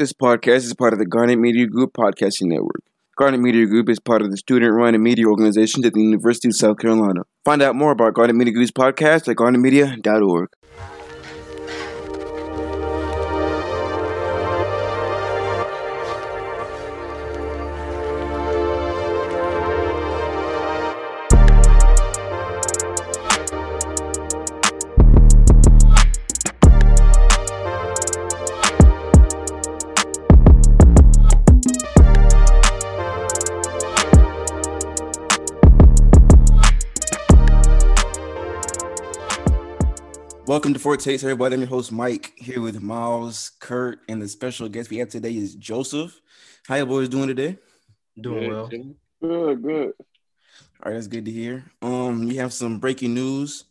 This podcast is part of the Garnet Media Group podcasting network. Garnet Media Group is part of the student-run and media organization at the University of South Carolina. Find out more about Garnet Media Group's podcast at garnetmedia.org. Welcome to Fort Takes, everybody. I'm your host, Mike, here with Miles, Kurt, and the special guest we have today is Joseph. How you boys doing today? Doing well. Good, good. All right, that's good to hear. Um, we have some breaking news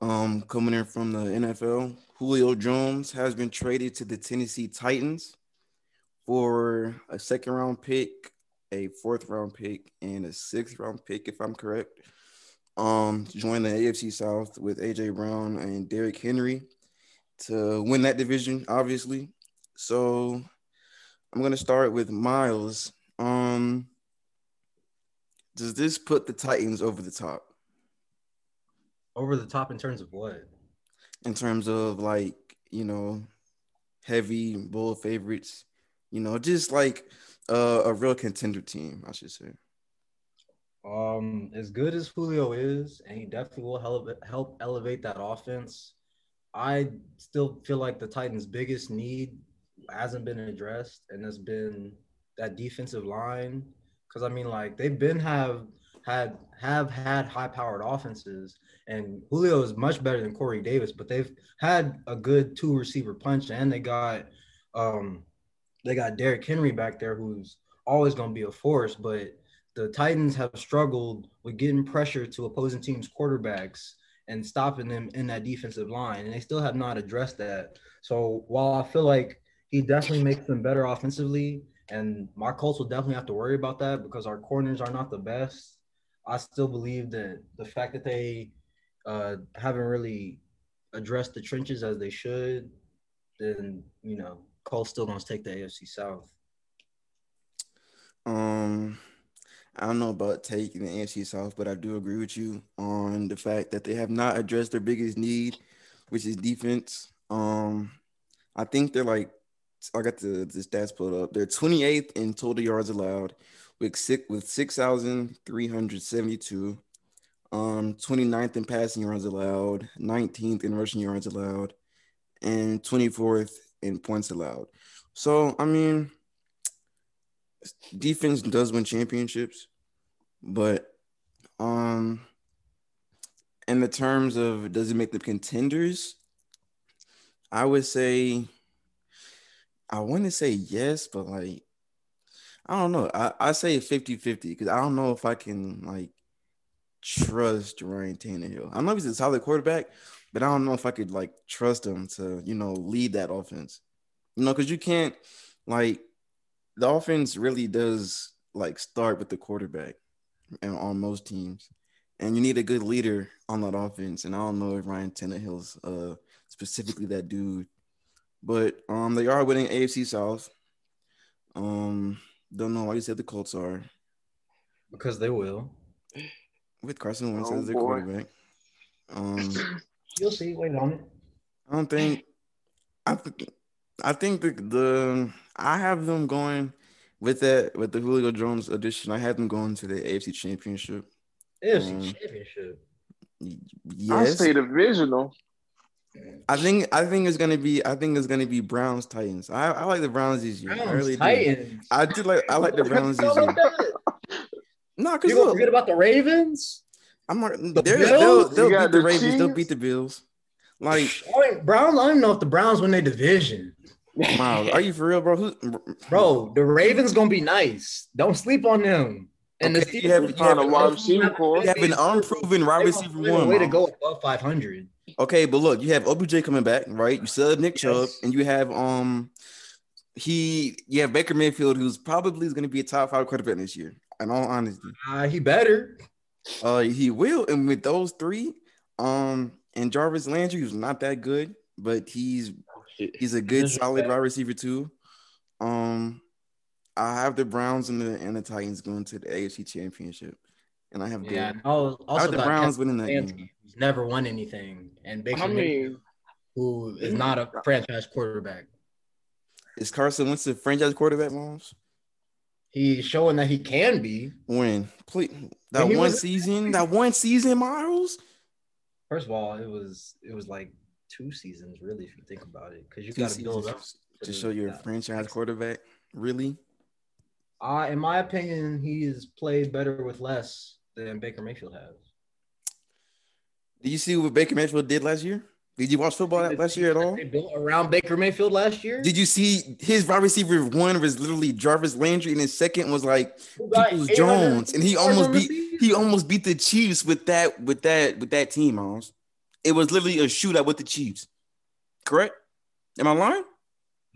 um coming in from the NFL. Julio Jones has been traded to the Tennessee Titans for a second round pick, a fourth round pick, and a sixth round pick, if I'm correct. Um, join the AFC South with AJ Brown and Derrick Henry to win that division, obviously. So I'm gonna start with Miles. Um, does this put the Titans over the top Over the top in terms of what? in terms of like you know heavy bull favorites? You know, just like uh, a real contender team, I should say. Um, as good as Julio is, and he definitely will help help elevate that offense. I still feel like the Titans' biggest need hasn't been addressed, and has been that defensive line. Because I mean, like they've been have had have had high powered offenses, and Julio is much better than Corey Davis, but they've had a good two receiver punch, and they got um they got Derrick Henry back there, who's always going to be a force, but the Titans have struggled with getting pressure to opposing teams' quarterbacks and stopping them in that defensive line, and they still have not addressed that. So while I feel like he definitely makes them better offensively, and my Colts will definitely have to worry about that because our corners are not the best. I still believe that the fact that they uh, haven't really addressed the trenches as they should, then you know Colts still gonna take the AFC South. Um, I don't know about taking the AFC South, but I do agree with you on the fact that they have not addressed their biggest need, which is defense. Um, I think they're like, I got the, the stats pulled up. They're 28th in total yards allowed, with six with 6,372. Um, 29th in passing yards allowed, 19th in rushing yards allowed, and 24th in points allowed. So, I mean, defense does win championships, but um in the terms of does it make them contenders? I would say I want to say yes, but like I don't know. I, I say 50-50 because I don't know if I can like trust Ryan Tannehill. I know he's a solid quarterback, but I don't know if I could like trust him to, you know, lead that offense. You know, because you can't like the offense really does like start with the quarterback and on most teams. And you need a good leader on that offense. And I don't know if Ryan Tannehill's uh specifically that dude. But um they are winning AFC South. Um don't know why you said the Colts are Because they will. with Carson Wentz Oh, as their boy. quarterback. Um You'll see. Wait on it. I don't think I think I think the the I have them going with that with the Julio Jones addition. I have them going to the AFC Championship. AFC Um, Championship. I Yes, say divisional. I think I think it's gonna be I think it's gonna be Browns Titans. I, I like the Browns this year. I Browns, really do. Titans. I do like I like the Browns this How year. No, because You gonna look, forget about the Ravens? I'm not, The they're- Bills? they'll they'll beat the the Ravens. They'll beat the Bills. Like Wait, Browns. I don't even know if the Browns win their division. Miles, are you for real, bro? Who, Bro, the Ravens gonna be nice. Don't sleep on them. And Okay, the you have- you have a wide receiver core. You have an unproven wide receiver gonna find a one. way to go above 500. Okay, but look, you have OBJ coming back, right? You still have Nick Chubb, Yes. and you have um he you have Baker Mayfield, who's probably going to be a top five quarterback this year. In all honesty, Uh, he better. uh, he will. And with those three, um, and Jarvis Landry, who's not that good, but he's he's a good solid wide receiver too. Um, I have the Browns and the and the Titans going to the AFC Championship, and I have Yeah, the, and al- I also have the Browns Kevin winning that Stefanski, game. who's never won anything, and Baker I Mayfield, mean, who is not a franchise quarterback. Is Carson Wentz the franchise quarterback, Moms? He's showing that he can be. When please that one was- season, that one season, Miles. First of all, it was it was like two seasons, really, if you think about it, because you Two got to build up. seasons to show you're a that. franchise quarterback. Really? Uh, in my opinion, he has played better with less than Baker Mayfield has. Did you see what Baker Mayfield did last year? Did you watch football last year at all? They built around Baker Mayfield last year. Did you see his wide receiver one was literally Jarvis Landry, and his second was like Who Peoples Jones, and he almost beat he almost beat the Chiefs with that with that with that team. Miles. It was literally a shootout with the Chiefs. Correct? Am I lying?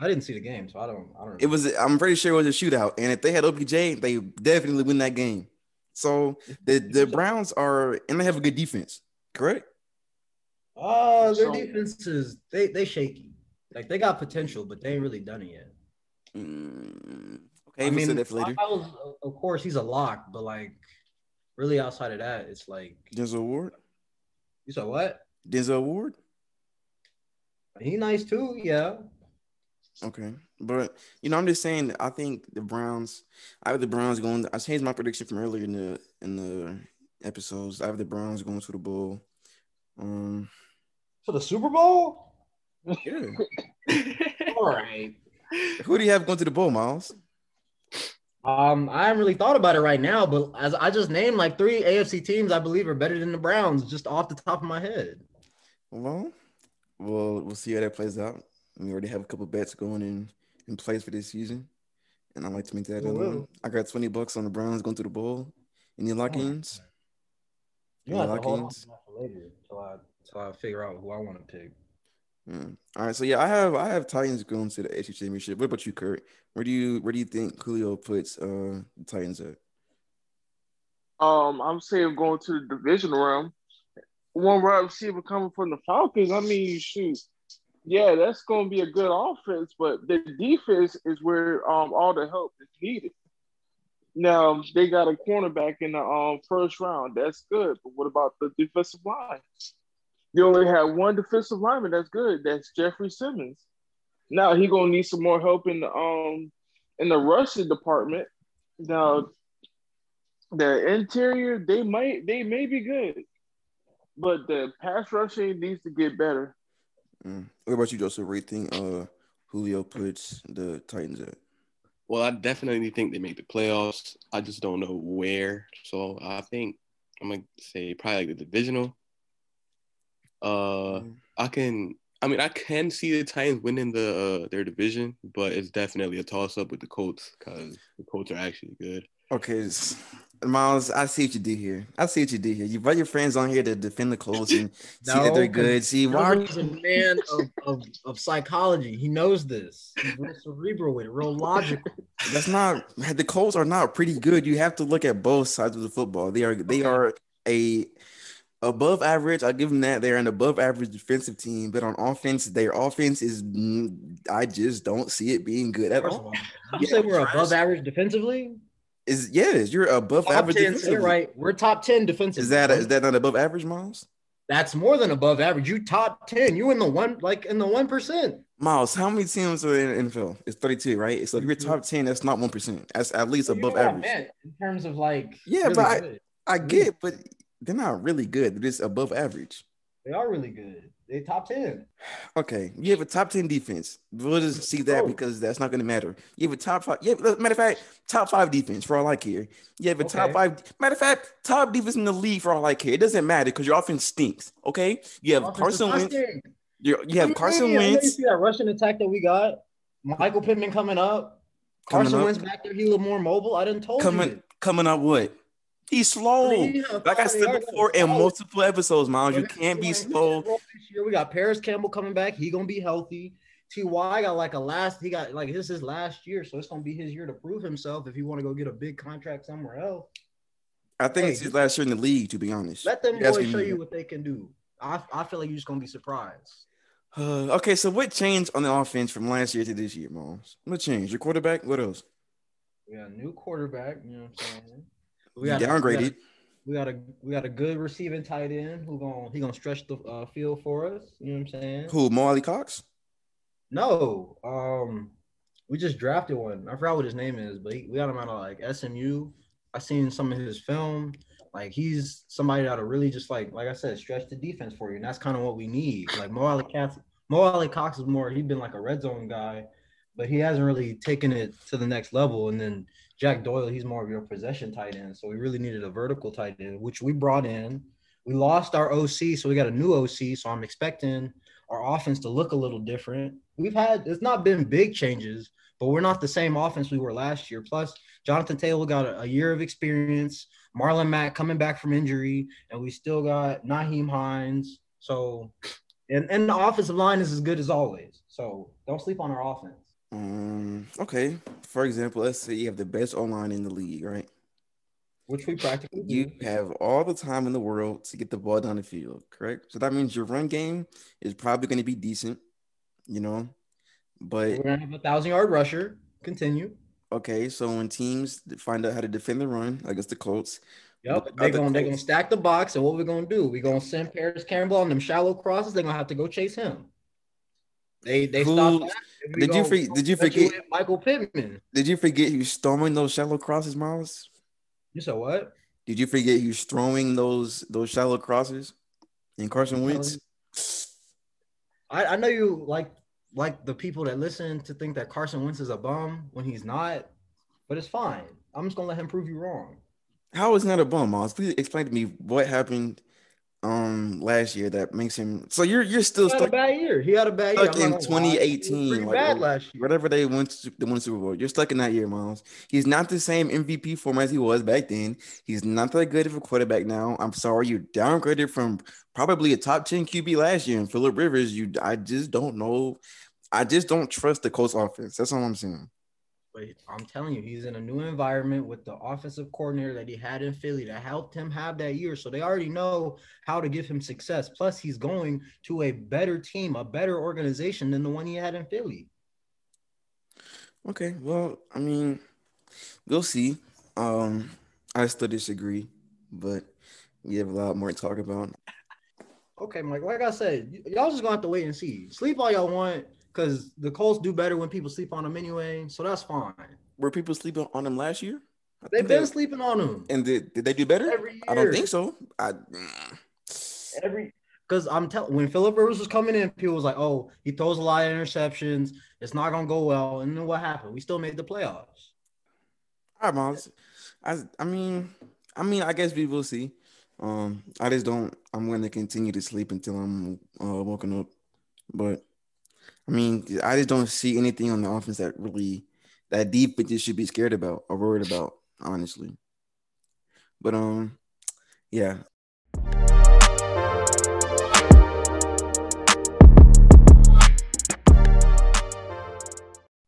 I didn't see the game, so I don't. I don't. It was. I'm pretty sure it was a shootout, and if they had OBJ, they definitely win that game. So the the Browns are, and they have a good defense. Correct? Oh, their So- defense is they they shaky. Like they got potential, but they ain't really done it yet. Mm, okay, I we'll mean, say that for later. Miles, of course, he's a lock, but like, really outside of that, it's like Denzel Ward. you said what? Denzel Ward. He nice too, yeah. Okay, but you know, I'm just saying. I think the Browns. I have the Browns going. I changed my prediction from earlier in the in the episodes. I have the Browns going to the bowl. Um, For the Super Bowl? yeah. All right. Who do you have going to the bowl, Miles? Um, I haven't really thought about it right now, but as I just named like three AFC teams I believe are better than the Browns, just off the top of my head. Well, well, we'll see how that plays out. We already have a couple bets going in in place for this season, and I'd like to make that We another one. will. I got twenty bucks on the Browns going to the bowl. Any lock-ins? You Any have to lock-ins? for later until I until I figure out who I want to pick. Yeah. All right, so yeah, I have I have Titans going to the AFC Championship. What about you, Kurt? Where do you where do you think Julio puts uh the Titans at? um, I'm saying going to the division round. One wide receiver coming from the Falcons. I mean, shoot, yeah, that's going to be a good offense, but the defense is where um all the help is needed. Now they got a cornerback in the um first round. That's good, but what about the defensive line? You only have one defensive lineman. That's good. That's Jeffrey Simmons. Now he gonna need some more help in the um in the rushing department. Now the interior they might they may be good, but the pass rushing needs to get better. Mm. What about you, Joseph? Where you think uh Julio puts the Titans at? Well, I definitely think they make the playoffs. I just don't know where. So I think I'm gonna say probably like the divisional. Uh, Mm. I can. I mean, I can see the Titans winning the uh, their division, but it's definitely a toss up with the Colts because the Colts are actually good. Okay, s- Miles, I see what you did here. I see what you did here. You brought your friends on here to defend the Colts and see that they're good. See, why? Are, He's a man of, of, of psychology. He knows this. He's real cerebral with it, real logical. that's not the Colts are not pretty good. You have to look at both sides of the football. They are they are a above average. I give them that. They're an above average defensive team, but on offense, their offense is I just don't see it being good at First all. all, you say we're above average defensively? Is yes, you're above Top average 10, say it defensively. right. We're top 10 defensively. Is that is that not above average, Miles? That's more than above average. You top 10. You in the one, like in the 1%. Miles, how many teams are in the NFL? It's 32, right? So if you're mm-hmm. top 10, that's not 1%. That's at least above I average. meant in terms of like, Yeah, really but I- good. I get but they're not really good. They're just above average. they are really good. They top 10. Okay, you have a top 10 defense. We'll just see that Oh. because that's not going to matter. You have a top five. Yeah, matter of fact, top five defense for all I care. You have a top five. Matter of fact, top defense in the league for all I care. It doesn't matter because your offense stinks. Okay, you have Carson Wentz. You're, you have Carson I You Wentz see that Russian attack that we got? Michael Pittman coming up. Coming Carson up. Wentz back there. He a little more mobile. I didn't told coming you. coming up. What? He's slow. I mean, like I said before in multiple episodes, Miles, you can't be slow. This year we got Parris Campbell coming back. He gonna be healthy. Ty got like a last. He got like this is last year, so it's gonna be his year to prove himself if he want to go get a big contract somewhere else. I think Hey, it's his last year in the league, to be honest. Let them boys show you what they can do. I, I feel like you're just gonna be surprised. Uh, okay, so what changed on the offense from last year to this year, Moms? What changed? Your quarterback? What else? We got a new quarterback. You know what I'm saying? You We got a- downgraded. We got a we got a good receiving tight end who going he gonna stretch the uh, field for us. You know what I'm saying? Who? Alie-Cox? No, um, we just drafted one. I forgot what his name is, but he, we got him out of like SMU. I seen some of his film. Like he's somebody that'll really just like like I said, stretch the defense for you, and that's kind of what we need. Like Mo Alie-Cox, Mo Alie-Cox is more. He's been like a red zone guy, but he hasn't really taken it to the next level. And then Jack Doyle, he's more of your possession tight end. So we really needed a vertical tight end, which we brought in. We lost our OC, so we got a new OC. So I'm expecting our offense to look a little different. We've had it's not been big changes, but we're not the same offense we were last year. Plus, Jonathan Taylor got a, a year of experience. Marlon Mack coming back from injury, and we still got Nyheim Hines. So, and and the offensive line is as good as always. So don't sleep on our offense. Um, okay. For example, let's say you have the best O-line in the league, right? Which we practically do. You have all the time in the world to get the ball down the field, correct? So that means your run game is probably going to be decent, you know. But We're gonna have a thousand yard rusher. Continue. okay, so when teams find out how to defend the run against the Colts, Yep. They're gonna they're gonna stack the box, and what we're gonna do? We're gonna send Parris Campbell on them shallow crosses. They're gonna have to go chase him. They they Who- stopped that. and we did you for- did you forget- Michael Pittman? did you forget who's throwing those shallow crosses, Miles? You said what? Did you forget who's throwing those those shallow crosses? And Carson Wentz. I, I know you like like the people that listen to think that Carson Wentz is a bum when he's not, but it's fine. I'm just gonna let him prove you wrong. How is not a bum, Miles? Please explain to me what happened um last year that makes him so you're you're still He had a stuck bad year. He had a bad stuck I'm in not gonna lie. He was 2018, like, bad last year. whatever they went to the won Super Bowl. You're stuck in that year, Miles. He's not the same MVP form as he was back then. He's not that good of a quarterback now. I'm sorry, you downgraded from probably a top 10 QB last year. And Philip Rivers, you I just don't know. I just don't trust the Colts offense. That's all I'm saying. But I'm telling you, he's in a new environment with the offensive coordinator that he had in Philly that helped him have that year. So they already know how to give him success. Plus, he's going to a better team, a better organization than the one he had in Philly. Okay, well, I mean, we'll see. Um, I still disagree, but we have a lot more to talk about. Okay, Mike. Like I said, y- y'all just gonna have to wait and see. Sleep all y'all want, because the Colts do better when people sleep on them anyway. So that's fine. Were people sleeping on them last year? They've been they- sleeping on them. and did, did they do better? every year. I don't think so. I every because I'm telling when Philip Rivers was coming in, people was like, "Oh, he throws a lot of interceptions. It's not gonna go well." And then what happened? We still made the playoffs. All right, Miles. I I mean, I mean, I guess we will see. Um, I just don't. I'm going to continue to sleep until I'm uh, woken up. But I mean, I just don't see anything on the offense that really that defense should be scared about or worried about, honestly. But um, yeah.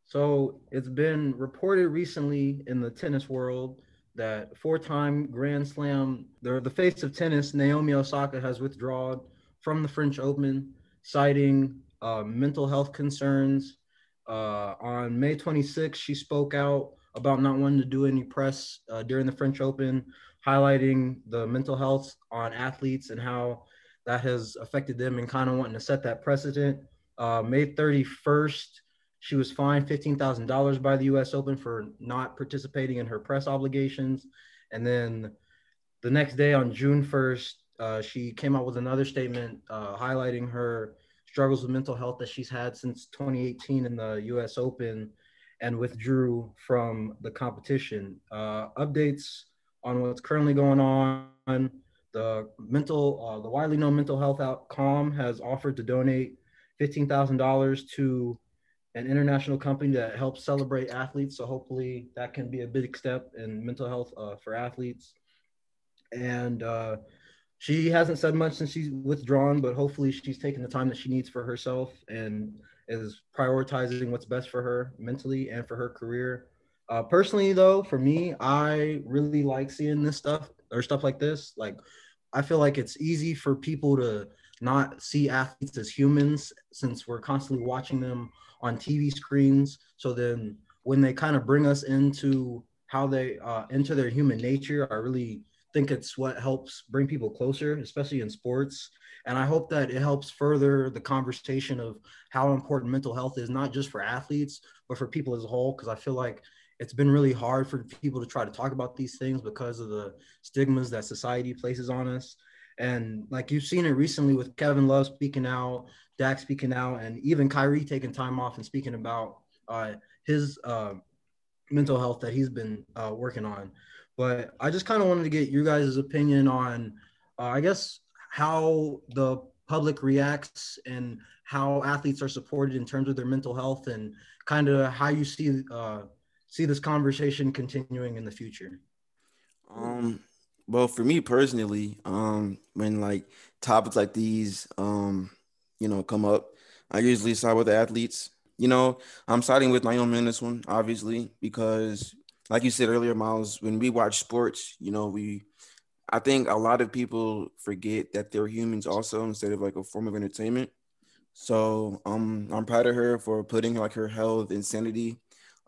So it's been reported recently in the tennis world that four-time Grand Slam, the, the face of tennis, Naomi Osaka has withdrawn from the French Open, citing uh, mental health concerns. Uh, on May 26th, she spoke out about not wanting to do any press uh, during the French Open, highlighting the mental health on athletes and how that has affected them and kind of wanting to set that precedent. Uh, May 31st, she was fined $15,000 by the US Open for not participating in her press obligations. And then the next day on June 1st, uh, she came out with another statement uh, highlighting her struggles with mental health that she's had since 2018 in the US Open and withdrew from the competition. Uh, updates on what's currently going on. The mental, uh, the widely known mental health outcome has offered to donate $15,000 to an international company that helps celebrate athletes. So hopefully that can be a big step in mental health uh, for athletes. And uh, she hasn't said much since she's withdrawn, but hopefully she's taking the time that she needs for herself and is prioritizing what's best for her mentally and for her career. Uh, personally, though, for me, I really like seeing this stuff or stuff like this. Like, I feel like it's easy for people to not see athletes as humans since we're constantly watching them on TV screens. So then when they kind of bring us into how they uh, into their human nature, I really think it's what helps bring people closer, especially in sports. And I hope that it helps further the conversation of how important mental health is, not just for athletes, but for people as a whole. Because I feel like it's been really hard for people to try to talk about these things because of the stigmas that society places on us. And like you've seen it recently with Kevin Love speaking out, Dak speaking out, and even Kyrie taking time off and speaking about uh, his uh, mental health that he's been uh, working on. But I just kind of wanted to get you guys' opinion on, uh, I guess, how the public reacts and how athletes are supported in terms of their mental health and kind of how you see uh, see this conversation continuing in the future. Um, well, for me personally, um, when like topics like these, um, you know, come up, I usually side with the athletes. You know, I'm siding with Naomi in this one, obviously, because like you said earlier, Miles, when we watch sports, you know, we I think a lot of people forget that they're humans also instead of like a form of entertainment. So um I'm proud of her for putting like her health and sanity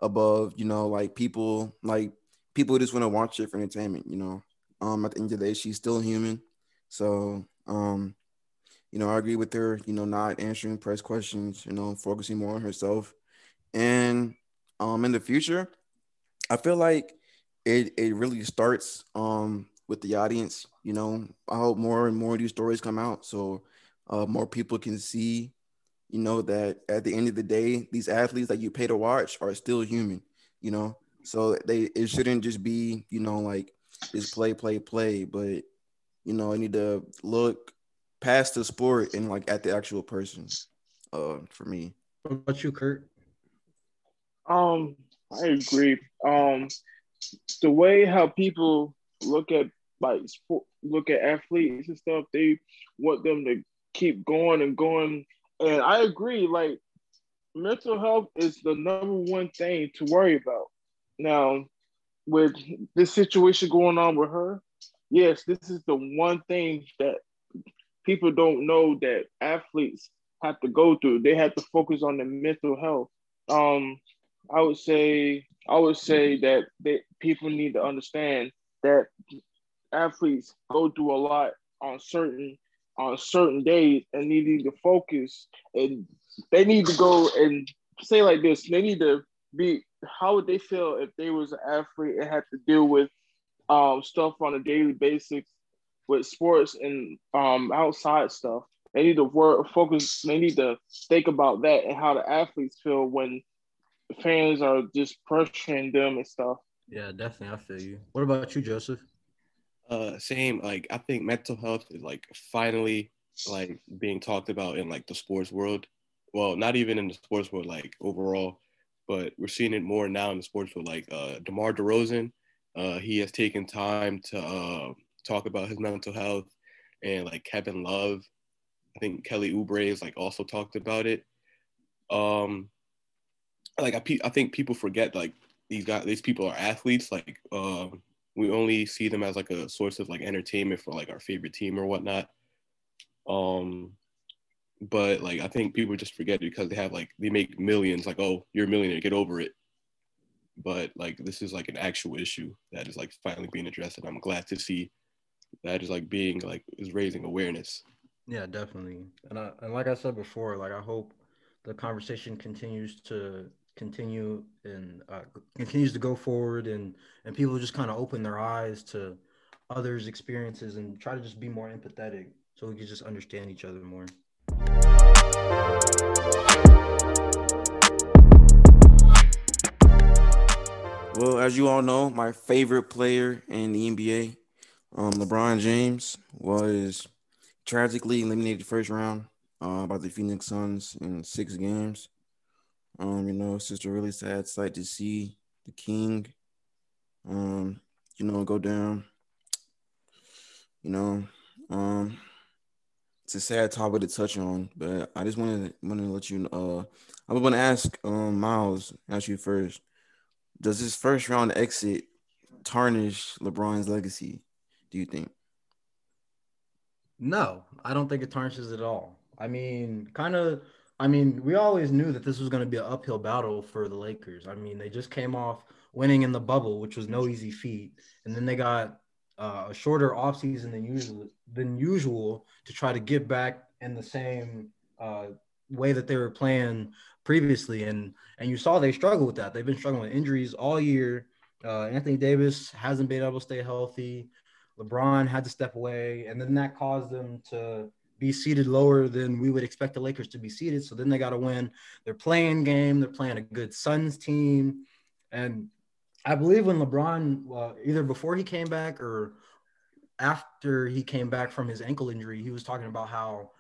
above, you know, like people like people who just want to watch it for entertainment, you know. Um, at the end of the day, she's still human. So, um, you know, I agree with her, you know, not answering press questions, you know, focusing more on herself. And um, in the future, I feel like it, it really starts um, with the audience. You know, I hope more and more of these stories come out so uh, more people can see, you know, that at the end of the day, these athletes that you pay to watch are still human, you know. So they it shouldn't just be, you know, like just play, play, play. But you know, I need to look past the sport and like at the actual person. Uh, for me. What about you, Kurt? Um, I agree. Um, the way how people look at like sport, look at athletes and stuff, they want them to keep going and going. And I agree. Like mental health is the number one thing to worry about. Now, with this situation going on with her, yes, this is the one thing that people don't know that athletes have to go through. They have to focus on their mental health. Um, I would say I would say that they, people need to understand that athletes go through a lot on certain on certain days and they need to focus and they need to go and say like this. They need to be how would they feel if they was an athlete and had to deal with um, stuff on a daily basis with sports and um, outside stuff? They need to work focus. They need to think about that and how the athletes feel when fans are just pressuring them and stuff. Yeah, definitely. I feel you. What about you, Joseph? Uh, same. Like I think mental health is like finally like being talked about in like the sports world. Well, not even in the sports world, like overall but we're seeing it more now in the sports world. like uh, DeMar DeRozan. Uh, he has taken time to uh, talk about his mental health, and like Kevin Love, I think Kelly Oubre has like also talked about it. Um, like I, I think people forget like these guys, these people are athletes. Like uh, we only see them as like a source of like entertainment for like our favorite team or whatnot. Um, but like I think people just forget because they have like they make millions. Like, oh, you're a millionaire, get over it. But like this is like an actual issue that is like finally being addressed, and I'm glad to see that is like being like is raising awareness. Yeah, definitely. And I, and like I said before, like I hope the conversation continues to continue and uh, continues to go forward, and and people just kind of open their eyes to others' experiences and try to just be more empathetic, so we can just understand each other more. Well, as you all know, my favorite player in the NBA, um, LeBron James, was tragically eliminated first round uh, by the Phoenix Suns in six games. Um, you know, it's just a really sad sight to see the King, um, you know, go down. You know, um, it's a sad topic to touch on, but I just wanted wanted to let you know. Uh, I going to ask um, Miles, ask you first. Does this first round exit tarnish LeBron's legacy? Do you think? No, I don't think it tarnishes at all. I mean, kind of. I mean, we always knew that this was going to be an uphill battle for the Lakers. I mean, they just came off winning in the bubble, which was no easy feat, and then they got uh, a shorter offseason than usual than usual to try to get back in the same uh, way that they were playing previously, and and you saw they struggle with that. They've been struggling with injuries all year. Uh, Anthony Davis hasn't been able to stay healthy. LeBron had to step away, and then that caused them to be seated lower than we would expect the Lakers to be seated. So then they got to win their play-in game. They're playing a good Suns team, and I believe when LeBron, uh, either before he came back or after he came back from his ankle injury, he was talking about how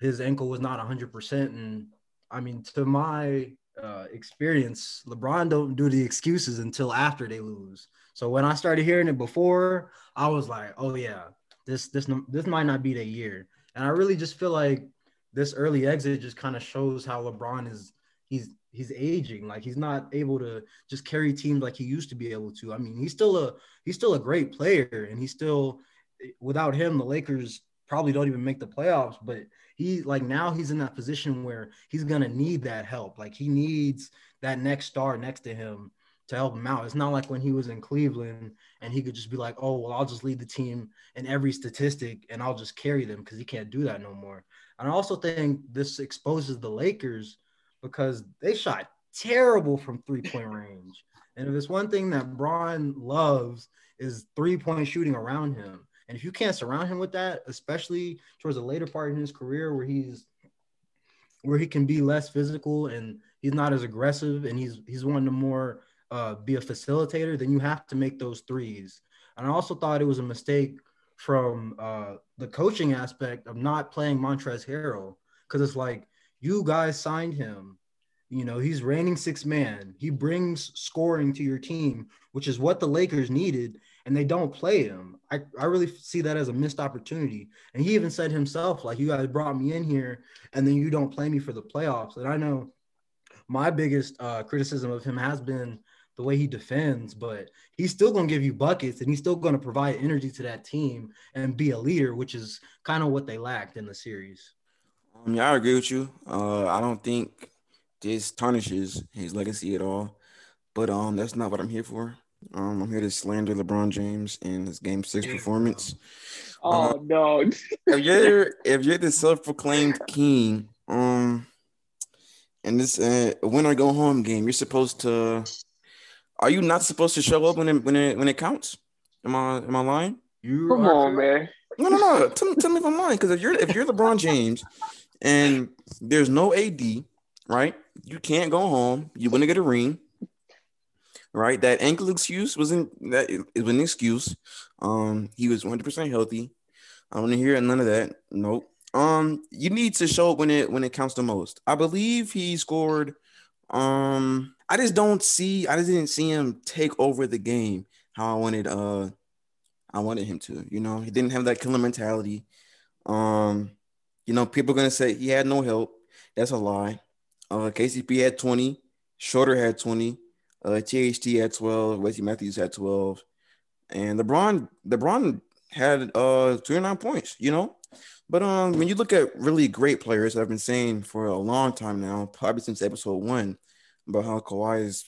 his ankle was not 100%. And I mean, to my uh, experience, LeBron don't do the excuses until after they lose. So when I started hearing it before, I was like, oh yeah, this this this might not be the year. And I really just feel like this early exit just kind of shows how LeBron is he's he's aging. Like he's not able to just carry teams like he used to be able to. I mean, he's still a he's still a great player, and he's still without him, the Lakers probably don't even make the playoffs. But he like now he's in that position where he's gonna need that help. Like he needs that next star next to him to help him out. It's not like when he was in Cleveland and he could just be like, oh, well, I'll just lead the team in every statistic and I'll just carry them because he can't do that no more. And I also think this exposes the Lakers because they shot terrible from three point range. And if it's one thing that Bron loves is three point shooting around him. And if you can't surround him with that, especially towards the later part in his career where he's where he can be less physical and he's not as aggressive and he's he's one of the more uh, be a facilitator, then you have to make those threes. And I also thought it was a mistake from uh, the coaching aspect of not playing Montrezl Harrell because it's like you guys signed him. You know, he's reigning six man. He brings scoring to your team, which is what the Lakers needed, and they don't play him. I, I really see that as a missed opportunity. And he even said himself, like, you guys brought me in here and then you don't play me for the playoffs. And I know my biggest uh, criticism of him has been the way he defends, but he's still going to give you buckets and he's still going to provide energy to that team and be a leader, which is kind of what they lacked in the series. Um, yeah, I agree with you. Uh, I don't think this tarnishes his legacy at all, but um, that's not what I'm here for. Um, I'm here to slander LeBron James and his Game Six performance. Oh uh, no! if you're if you're the self-proclaimed king, um, and this uh, win or go home game, you're supposed to are you not supposed to show up when it when it when it counts? Am I am I lying? You come on, man. No, no, no. tell, tell me if I'm lying. Because if you're if you're LeBron James and there's no AD, right? You can't go home. You want to get a ring, right? That ankle excuse wasn't that it was an excuse. Um, he was 100 percent healthy. I don't want to hear none of that. Nope. Um, you need to show up when it when it counts the most. I believe he scored um I just don't see. I just didn't see him take over the game how I wanted. Uh, I wanted him to. You know, he didn't have that killer mentality. Um, you know, people are gonna say he had no help. That's a lie. Uh, KCP had twenty. Schröder had twenty. Uh, THT had twelve. Wesley Matthews had twelve, and LeBron. LeBron had uh 29 points. You know, but um, when you look at really great players, I've been saying for a long time now, probably since episode one about how Kawhi is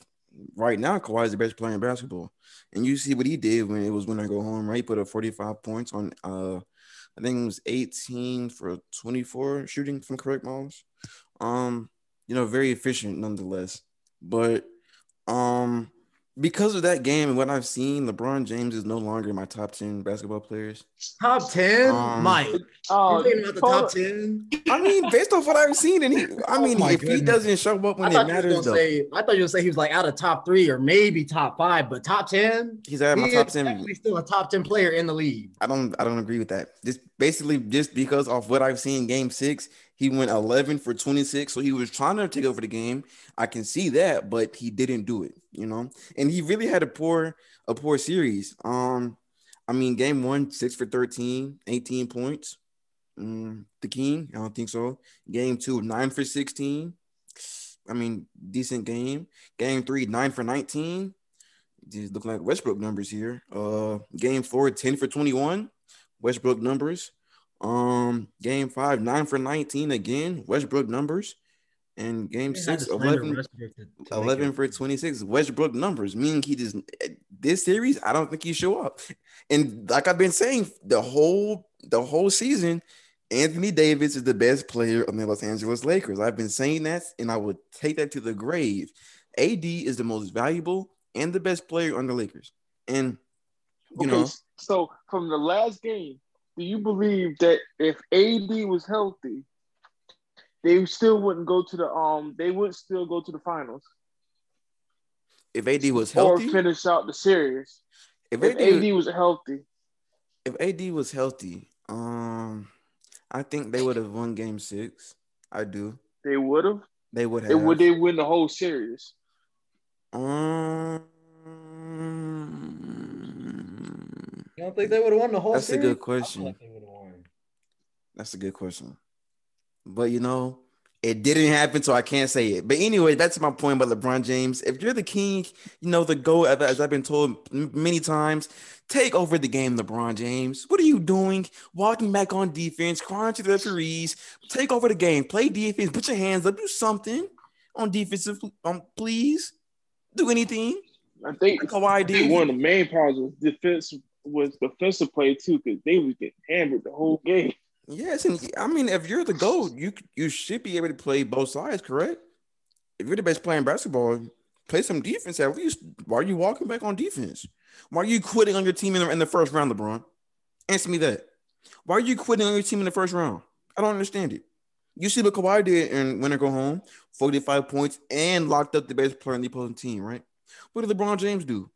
right now. Kawhi is the best player in basketball, and you see what he did when it was when I go home. Right, he put up 45 points on. Uh, I think it was 18 for 24 shooting from correct moms. Um, you know, very efficient nonetheless. But um, because of that game and what I've seen, LeBron James is no longer my top 10 basketball players. Top 10? Um, Mike. Oh, about the top 10? I mean, based off what I've seen, and he, I oh mean, oh if goodness. he doesn't show up when it matters, though. Say, I thought you would say he was like out of top three or maybe top five, but top 10? He's out of my top 10. He's still a top 10 player in the league. I don't, I don't agree with that. Just basically, just because of what I've seen game six, he went 11 for 26. So he was trying to take over the game. I can see that, but he didn't do it, you know. And he really had a poor, a poor series. Um, I mean, game one, six for 13, 18 points. Mm, the King, I don't think so. Game two, nine for 16. I mean, decent game. Game three, nine for 19. Just looking like Westbrook numbers here. Uh, game four, 10 for 21. Westbrook numbers. Um, game five, nine for 19 again, Westbrook numbers. And game They six, 11, to- to 11 for 26 Westbrook numbers, meaning he just this series, I don't think he show up. And like I've been saying, the whole the whole season, Anthony Davis is the best player on the Los Angeles Lakers. I've been saying that, and I would take that to the grave. AD is the most valuable and the best player on the Lakers. And you okay, know, so from the last game, do you believe that if AD was healthy, they still wouldn't go to the um they would still go to the finals if AD was healthy, or finish out the series? if If AD, AD was healthy, if AD was healthy, um, I think they would have won game six. I do. they would have. They would They have. would they win the whole series? Um, You don't think they would have won the whole thing. That's a good question. like they would've won. that's a good question. But you know, it didn't happen, so I can't say it. But anyway, that's my point about LeBron James. If you're the king, you know the go as as I've been told many times, take over the game, LeBron James. What are you doing? Walking back on defense, crying to the referees. Take over the game. Play defense. Put your hands up. Do something on defensive. Um, please do anything. I think, Kawhi I did. think one of the main problems was defense was defensive play too, because they was getting hammered the whole game. Yes, and I mean, if you're the GOAT, you you should be able to play both sides, correct? If you're the best player in basketball, play some defense at least. Why are you walking back on defense? Why are you quitting on your team in the, in the first round, LeBron? Answer me that. Why are you quitting on your team in the first round? I don't understand it. You see what Kawhi did in Winter Go Home, 45 points and locked up the best player in the opposing team, right? What did LeBron James do?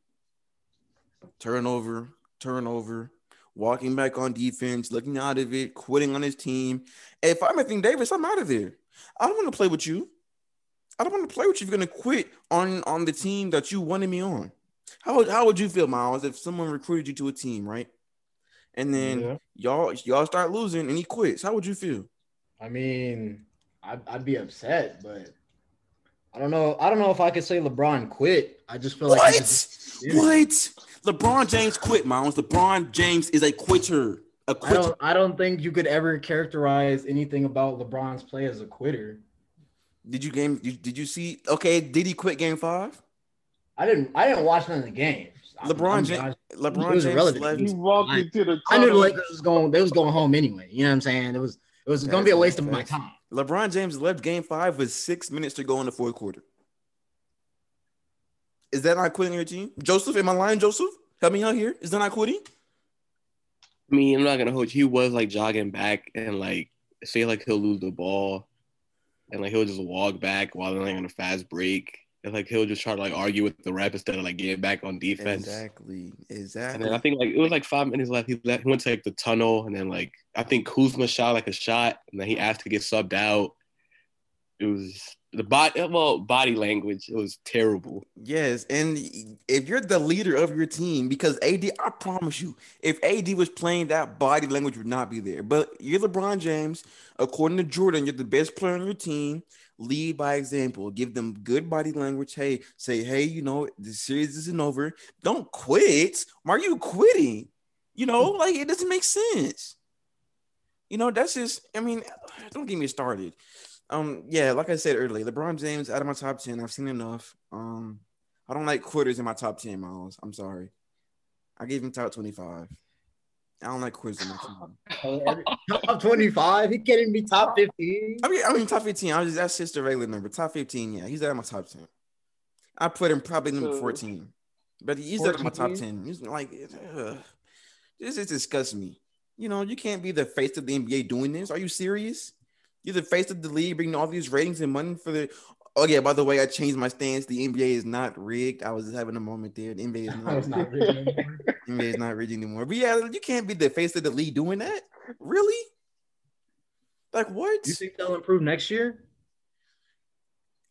Turnover, turnover, walking back on defense, looking out of it, quitting on his team. If I'm Anthony Davis, I'm out of there. I don't want to play with you. I don't want to play with you if you're gonna quit on on the team that you wanted me on. How would how would you feel, Miles, if someone recruited you to a team, right? And then Yeah. y'all y'all start losing and he quits. How would you feel? I mean, I'd, I'd be upset, but I don't know. I don't know if I could say LeBron quit. I just feel like What? just- yeah. What? LeBron James quit, Miles. LeBron James is a quitter. A I quitter. don't. I don't think you could ever characterize anything about LeBron's play as a quitter. Did you game? Did, did you see? Okay, did he quit game five? I didn't. I didn't watch none of the games. I'm- LeBron I'm James. LeBron was James irrelevant. left. He walked I- into the I knew the. Lakers was going. They was going home anyway. You know what I'm saying? It was. It was going to be a waste of my time. LeBron James left game five with six minutes to go in the fourth quarter. Is that not quitting your team? Joseph, am I lying, Joseph? Help me out here. Is that not quitting? I mean, I'm not gonna hold you. He was like jogging back and like say like he'll lose the ball, and like he'll just walk back while they're like on a fast break, and like he'll just try to like argue with the rep instead of like getting back on defense. Exactly. Exactly. And then I think like it was like five minutes left. He left, he went to like the tunnel, and then like I think Kuzma shot like a shot, and then he asked to get subbed out. It was the body well body language. It was terrible. Yes, and if you're the leader of your team, because AD, I promise you, if AD was playing, that body language would not be there. But you're LeBron James. According to Jordan, you're the best player on your team. Lead by example. Give them good body language. Hey, say, hey, you know, the series isn't over. Don't quit. Why are you quitting? You know, mm. like it doesn't make sense. You know, that's just. I mean, don't get me started. Um, yeah, like I said earlier, LeBron James out of my top 10. I've seen enough. Um, I don't like quitters in my top 10, Miles. I'm sorry. I gave him top 25. I don't like quitters in my top 25. He can't even be top 15. I mean, I mean top 15. I was just that's just a regular number. Top 15, yeah. He's out of my top 10. I put him probably number 14. But he's out of my top 10. He's like ugh. this is disgusts me. You know, you can't be the face of the NBA doing this. Are you serious? You're the face of the league, bringing all these ratings and money for the. Oh yeah, by the way, I changed my stance. The NBA is not rigged. I was just having a moment there. The NBA is not. was not reading anymore. NBA is not rigged anymore. But yeah, you can't be the face of the league doing that. Really? Like what? You think they'll improve next year?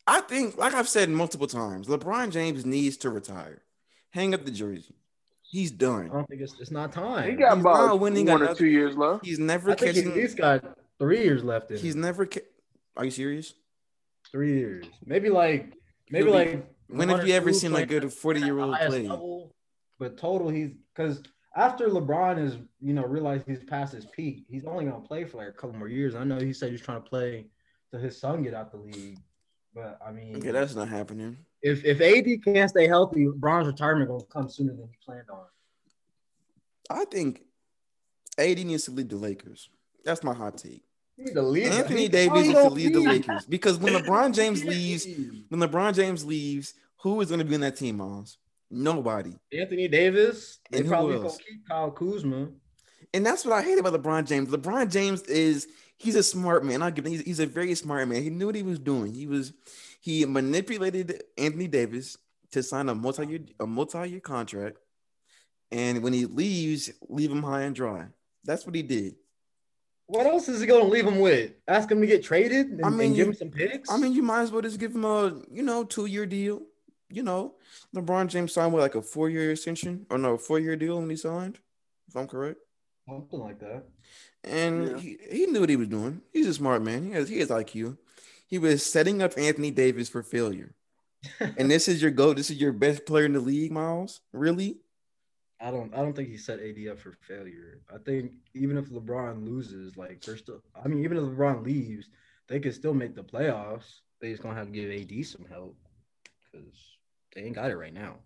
I think, like I've said multiple times, LeBron James needs to retire. Hang up the jersey. He's done. I don't think it's it's not time. He got He's about not winning one or two years left. He's never I think catching. he's got three years left in. He's him. never. Ca- Are you serious? three years. Maybe like maybe be- like When have you ever seen a playing good forty-year-old play? level, But total, he's because after LeBron is, you know, realized he's past his peak, he's only gonna play for like a couple more years. I know he said he's trying to play till his son get out the league, but I mean, Okay, that's not happening. if if AD can't stay healthy, LeBron's retirement gonna come sooner than he planned on. I think AD needs to leave the Lakers. That's my hot take. You need. Anthony How Davis you needs to gonna leave the? Lakers because when LeBron James leaves, when LeBron James leaves, who is going to be in that team, Miles? Nobody. Anthony Davis, they And who probably gonna keep Kyle Kuzma. And that's what I hate about LeBron James. LeBron James is he's a smart man. I give him, he's, he's a very smart man. He knew what he was doing. He was he manipulated Anthony Davis to sign a multi-year a multi-year contract. And when he leaves, leave him high and dry. That's what he did. What else is he gonna leave him with? Ask him to get traded and, I mean, and give you- him some picks. I mean, you might as well just give him a you know two-year deal. You know, LeBron James signed with like a four-year extension or no four-year deal when he signed, if I'm correct. something like that. And Yeah. he, he knew what he was doing. He's a smart man. He has he has IQ. He was setting up Anthony Davis for failure. And this is your go. This is your best player in the league, Miles. Really? I don't. I don't think he set AD up for failure. I think even if LeBron loses, like they're still. I mean, even if LeBron leaves, they could still make the playoffs. They just gonna have to give AD some help because they ain't got it right now.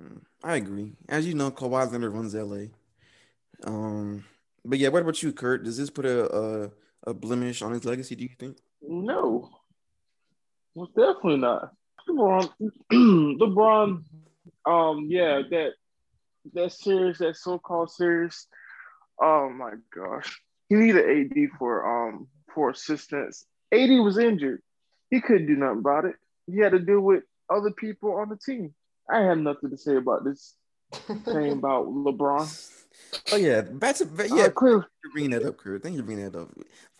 Mm, I agree. As you know, Kawhi Leonard runs LA. Um, but yeah, what about you, Kurt? Does this put a a, a blemish on his legacy? Do you think? No, well, definitely not. LeBron, LeBron, um, yeah, that that series, that so-called series. Oh my gosh, he needed AD for um for assistance. AD was injured. He couldn't do nothing about it. He had to deal with other people on the team. I have nothing to say about this thing about LeBron. Oh yeah, back to back, Yeah, yeah. uh, clear. for bringing that up, Kurt. Thank you for bringing that up.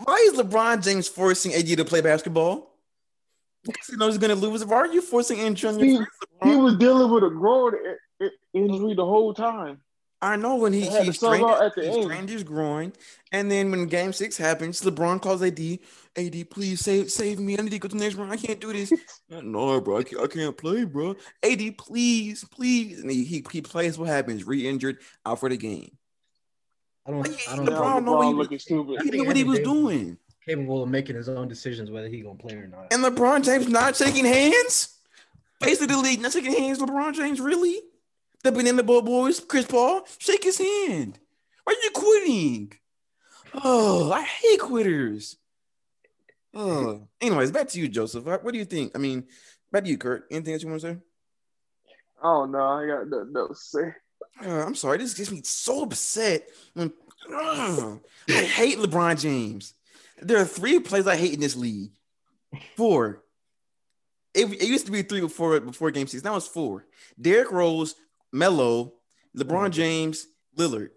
Why is LeBron James forcing AD to play basketball? Because he knows he's gonna lose. Why are you forcing injury on your He- friends, He was dealing with a growing i- i- injury the whole time. I know when he, he strained, his- at the he end. strained his groin, and then when Game Six happens, LeBron calls AD, "AD, please save save me. I need to go to the next round. I can't do this." no, bro, I can't, I can't play, bro. AD, please, please. And he he, he plays. What happens? Re-injured, out for the game. I don't. Like, I don't LeBron know. Now know what he LeBron was- looking stupid. I He knew what he was doing. Capable of making his own decisions whether he gonna play or not. And LeBron James not shaking hands? Face of the league, not shaking hands. LeBron James, really? The Banana Boat Boys, Chris Paul, shake his hand. Why are you quitting? Oh, I hate quitters. Oh, anyways, back to you, Joseph. What do you think? I mean, back to you, Kurt. Anything that you want to say? Oh no, I got nothing else to say. Uh, I'm sorry. This gets me so upset. When Ugh. I hate LeBron James. There are three players I hate in this league. Four. It, it used to be three before before Game Six. Now it's four. Derrick Rose, Melo, LeBron James, Lillard.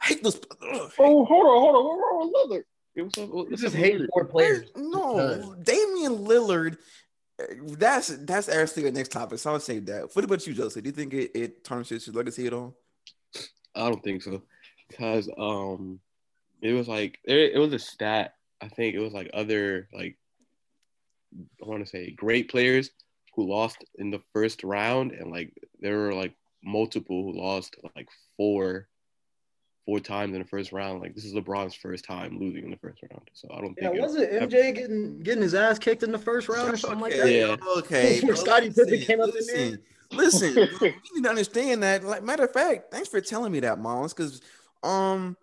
I hate those. ugh. Oh, hold on, hold on. What wrong with Lillard? Yeah, what's up? You What's just hate with four players. No, Damian Lillard. uh, That's that's actually the next topic. So I'll save that. What about you, Joseph? Do you think it, it tarnishes his legacy at all? I don't think so, because um, it was like it, it was a stat. I think it was like other like I want to say great players who lost in the first round, and like there were like multiple who lost like four four times in the first round. Like this is LeBron's first time losing in the first round, so I don't Yeah, think. was it MJ getting getting his ass kicked in the first round or something like that? Yeah. Okay. Before Scottie Pippen listen, came up in there? listen, Listen, you need to understand that. Like, matter of fact, thanks for telling me that, Mullins, because um,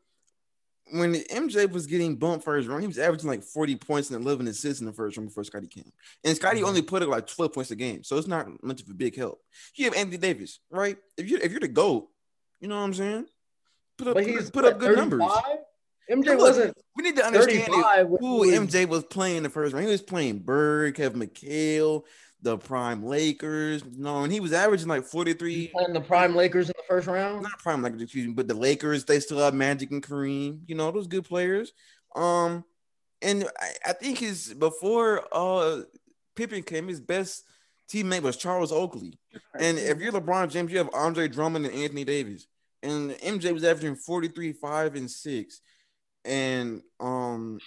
when MJ was getting bumped first round, he was averaging like 40 points and 11 assists in the first round before Scottie came. And Scottie Mhm. only put up like 12 points a game, so it's not much of a big help. You have Anthony Davis, right? If you if you're the GOAT, you know what I'm saying? Put up But put, he's put up good numbers. MJ Look, wasn't We need to understand 35 who MJ was playing the first round. He was playing Bird, Kevin McHale, the prime Lakers. You know, and he was averaging like 43. playing the prime Lakers in the first round. Not prime Lakers, excuse me, but the Lakers, they still have Magic and Kareem. You know, those good players. Um, and I, I think his before uh Pippen came, his best teammate was Charles Oakley. And if you're LeBron James, you have Andre Drummond and Anthony Davis. And MJ was averaging 43, 5, and 6. And um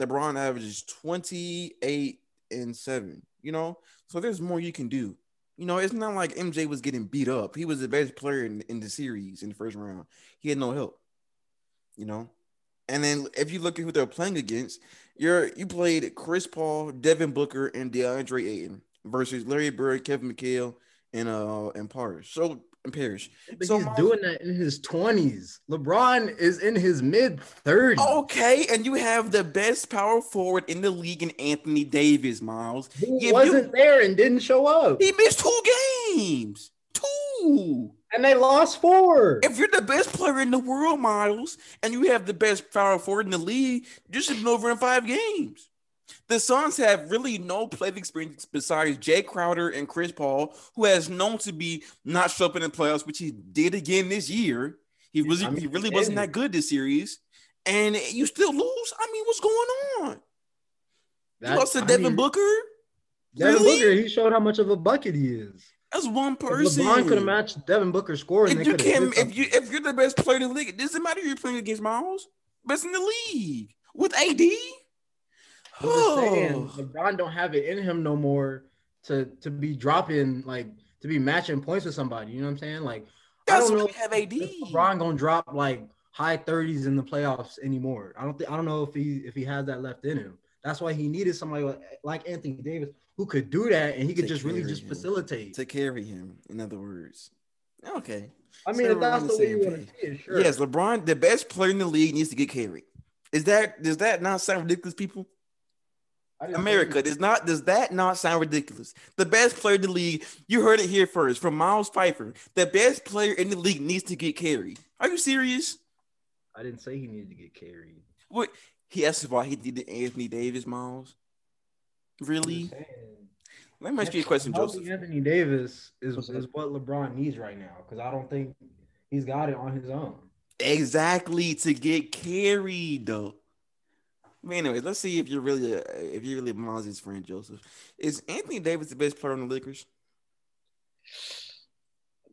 LeBron averages 28 and 7, you know? So there's more you can do. You know, it's not like MJ was getting beat up. He was the best player in, in the series in the first round. He had no help. You know, and then if you look at who they're playing against, you're you played Chris Paul, Devin Booker, and DeAndre Ayton versus Larry Bird, Kevin McHale, and uh and Parish. So and Parish. But So he's Miles- doing that in his twenties. LeBron is in his mid thirties. Okay, and you have the best power forward in the league in Anthony Davis, Miles. Who if wasn't there and didn't show up, He missed two games. Two. and they lost four. If you're the best player in the world, Miles, and you have the best power forward in the league, you should be over in five games. The Suns have really no play experience besides Jae Crowder and Chris Paul, who has known to be not show up in the playoffs, which he did again this year. He was I mean, he really wasn't that good this series, and you still lose. I mean, what's going on? You lost to I Devin mean, Booker. Devin Really? Booker, he showed how much of a bucket he is. That's one If person. LeBron could have matched Devin Booker's score, if you could can, have. if you if you're the best player in the league, it doesn't matter if you're playing against Miles, best in the league with AD. I'm just saying, Oh. LeBron don't have it in him no more to to be dropping like to be matching points with somebody. You know what I'm saying? Like I That's don't know have AD. if LeBron gonna drop like high 30s in the playoffs anymore. I don't think I don't know if he if he has that left in him. That's why he needed somebody like, like Anthony Davis who could do that and he could To just really just him. facilitate. to carry him. In other words, okay. I mean, so if that's the the way you want to see it, sure. Yes, LeBron, the best player in the league, needs to get carried. Is that does that not sound ridiculous, people? I didn't say America does not does that not sound ridiculous? The best player in the league, you heard it here first from Miles Pfeiffer. The best player in the league needs to get carried. Are you serious? I didn't say he needed to get carried. What he asked why he did Anthony Davis, Miles. Really? just saying. Let me ask you a question, Healthy Joseph. Anthony Davis is, is what LeBron needs right now because I don't think he's got it on his own. Exactly to get carried, though. But anyways, let's see if you're really a, if you're really Miles' friend, Joseph. Is Anthony Davis the best player on the Lakers?